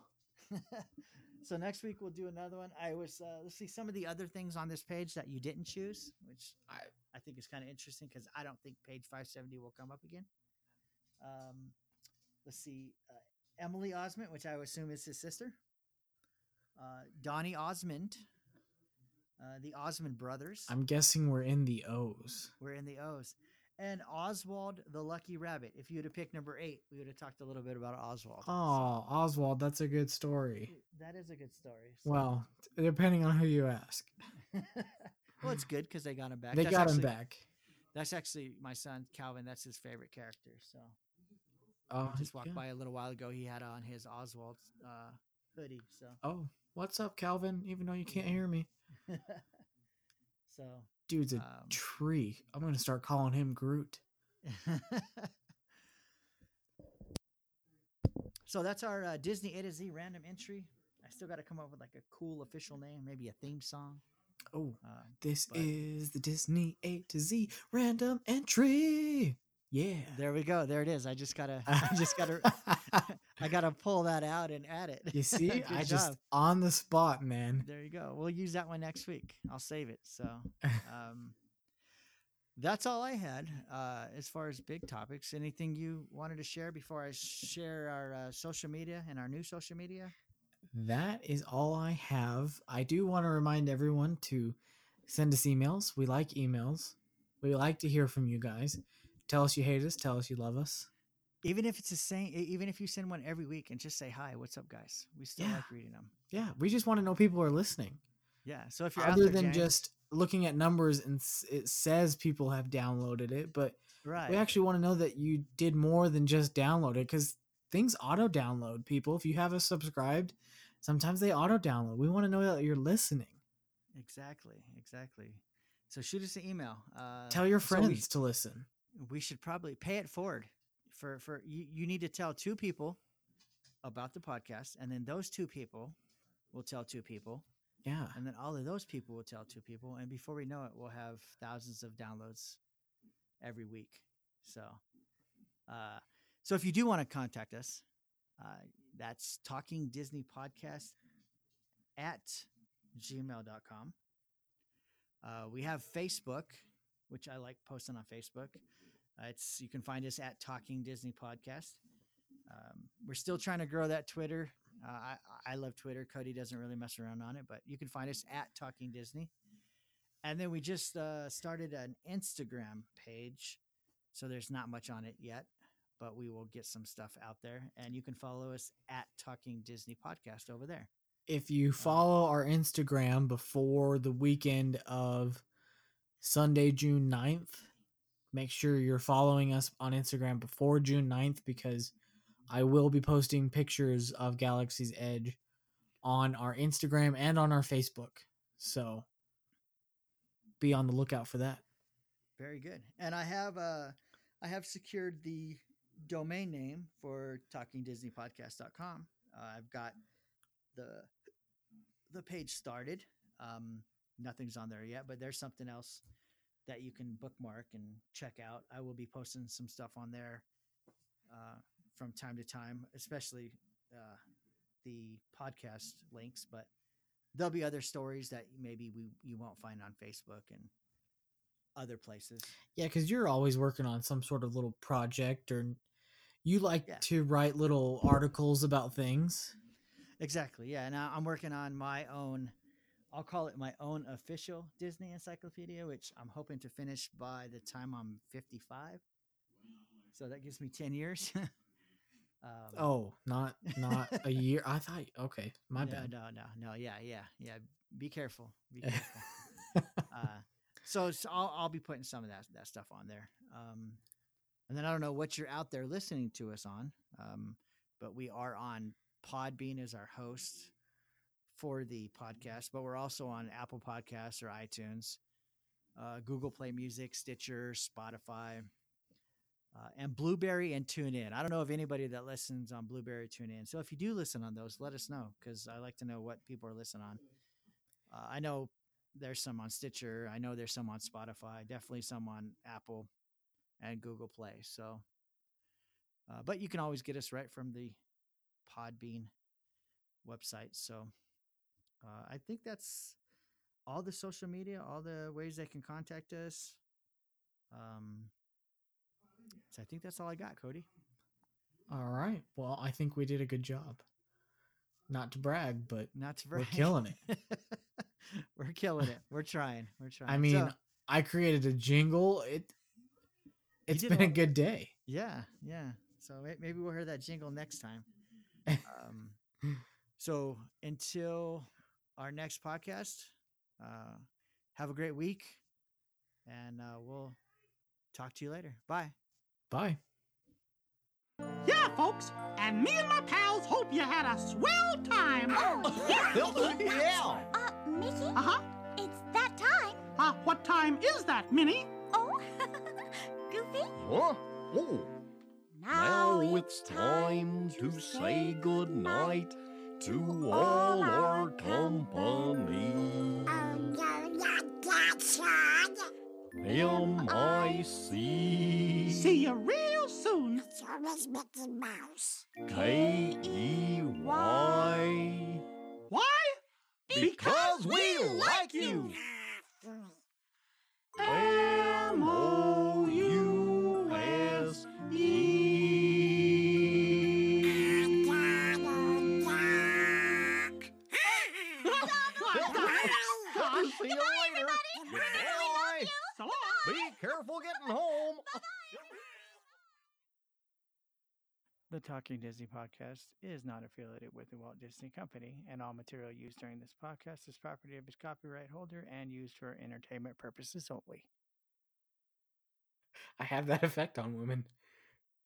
A: [LAUGHS]
B: so next week we'll do another one. I was uh, let's see some of the other things on this page that you didn't choose, which I I think is kind of interesting because I don't think page 570 will come up again. Um, let's see, uh, Emily Osment, which I assume is his sister. Uh, Donny Osmond, uh, the Osmond brothers.
A: I'm guessing we're in the O's.
B: We're in the O's. And Oswald the Lucky Rabbit. If you would have picked number eight, we would have talked a little bit about Oswald.
A: Oh, Oswald, that's a good story.
B: that is a good story. so-
A: Well, depending on who you ask, [LAUGHS]
B: well, it's good because they got him back.
A: they
B: That's
A: got him back.
B: That's actually my son Calvin. That's his favorite character. So
A: Oh,
B: I just walked
A: yeah.
B: by a little while ago. He had on his Oswald uh, hoodie. So
A: Oh, what's up, Calvin? Even though you can't hear me, [LAUGHS]
B: so
A: dude's a
B: Um,
A: tree. I'm gonna start calling him Groot. [LAUGHS]
B: so that's our uh, Disney A to Z random entry. I still got to come up with like a cool official name, maybe a theme song.
A: Oh,
B: Um,
A: this
B: but-
A: is the Disney A to Z random entry. Yeah.
B: there we go. There it is. I just gotta. [LAUGHS] I just gotta. [LAUGHS] I gotta pull that out and add it.
A: you see, [LAUGHS] I just on the spot, man.
B: There you go. We'll use that one next week. I'll save it. So, [LAUGHS] um, that's all I had uh, as far as big topics. Anything you wanted to share before I share our uh, social media and our new social media?
A: That is all I have. I do want to remind everyone to send us emails. We like emails. We like to hear from you guys. Tell us you hate us. Tell us you love us.
B: Even if it's the same, even if you send one every week and just say hi, what's up, guys? We still
A: Yeah.
B: like reading them.
A: Yeah, we just want to know people are listening.
B: Yeah. So if you're
A: Other
B: there,
A: than
B: James-
A: just looking at numbers and it says people have downloaded it, but
B: right,
A: we actually want to know that you did more than just download it because things auto download people. If you have us subscribed, sometimes they auto download. We want to know that you're listening.
B: exactly, exactly. So shoot us an email. Uh,
A: Tell your
B: so we
A: friends to listen.
B: we should probably pay it forward for for you, you need to tell two people about the podcast and then those two people will tell two people.
A: Yeah.
B: and then all of those people will tell two people and before we know it we'll have thousands of downloads every week. So uh so if you do want to contact us uh that's talking disney podcast at gmail.com uh, we have facebook which i like posting on facebook uh, it's you can find us at talking disney podcast. Um, we're still trying to grow that twitter. Uh, I, I love twitter. Cody doesn't really mess around on it but you can find us at talking disney. And then we just uh, started an instagram page so there's not much on it yet but we will get some stuff out there. And you can follow us at talking disney podcast over there.
A: If you follow our Instagram before the weekend of Sunday, June 9th, make sure you're following us on Instagram before June 9th because I will be posting pictures of Galaxy's Edge on our Instagram and on our Facebook. So be on the lookout for that.
B: Very good. And I have uh I have secured the domain name for talkingdisneypodcast.com. Uh, I've got the the page started. Um nothing's on there yet, but there's something else that you can bookmark and check out. I will be posting some stuff on there uh from time to time, especially uh the podcast links, but there'll be other stories that maybe we you won't find on Facebook and other places.
A: Yeah, because you're always working on some sort of little project or you like
B: Yeah.
A: to write little articles about things.
B: Exactly. Yeah. Now I'm working on my own. I'll call it my own official Disney encyclopedia, which I'm hoping to finish by the time I'm 55. So that gives me 10 years. [LAUGHS] um,
A: Oh, not not a [LAUGHS] year. I thought okay, my
B: no,
A: bad.
B: no, no, no. Yeah, yeah, yeah. Be careful. Be [LAUGHS] careful. uh, so it's- I'll, I'll be putting some of that that stuff on there. Um, and then I don't know what you're out there listening to us on, um, but we are on Podbean as our host for the podcast, but we're also on Apple Podcasts or iTunes, uh, Google Play Music, Stitcher, Spotify. Uh, and Blubrry and TuneIn. I don't know of anybody that listens on Blubrry TuneIn. So if you do listen on those, let us know because I like to know what people are listening on. Uh, I know there's some on Stitcher. I know there's some on Spotify. Definitely some on Apple and Google Play. So, uh, but you can always get us right from the Podbean website. So, uh, I think that's all the social media, all the ways they can contact us. Um, so I think that's all I got, Cody.
A: All right. Well, I think we did a good job. Not to brag, but
B: Not to brag.
A: We're killing
B: it. [LAUGHS] We're killing it. We're trying. We're [LAUGHS] trying.
A: I mean,
B: So,
A: I created a jingle. It it's been a good day.
B: yeah, yeah. So maybe we'll hear that jingle next time. [LAUGHS] Um, so until our next podcast, uh, have a great week, and uh, we'll talk to you later. Bye.
A: Bye.
F: Yeah, folks, and me and my pals hope you had a swell time. [LAUGHS] [LAUGHS]
G: yeah.
H: Uh, Mickey,
F: Uh huh.
H: it's that time.
F: Uh, what time is that, Minnie?
H: Oh, [LAUGHS] Goofy.
G: Huh? Oh,
H: Now,
G: now it's time to say good night to all our company.
H: Um, yeah, that's right.
G: M-I-C
F: See you real soon.
H: It's always Mickey Mouse.
G: K-E-Y
F: Why?
G: Because we like you!
B: The Talking Disney podcast is not affiliated with the Walt Disney Company, and all material used during this podcast is property of its copyright holder and used for entertainment purposes only.
A: I have that [LAUGHS] effect on women.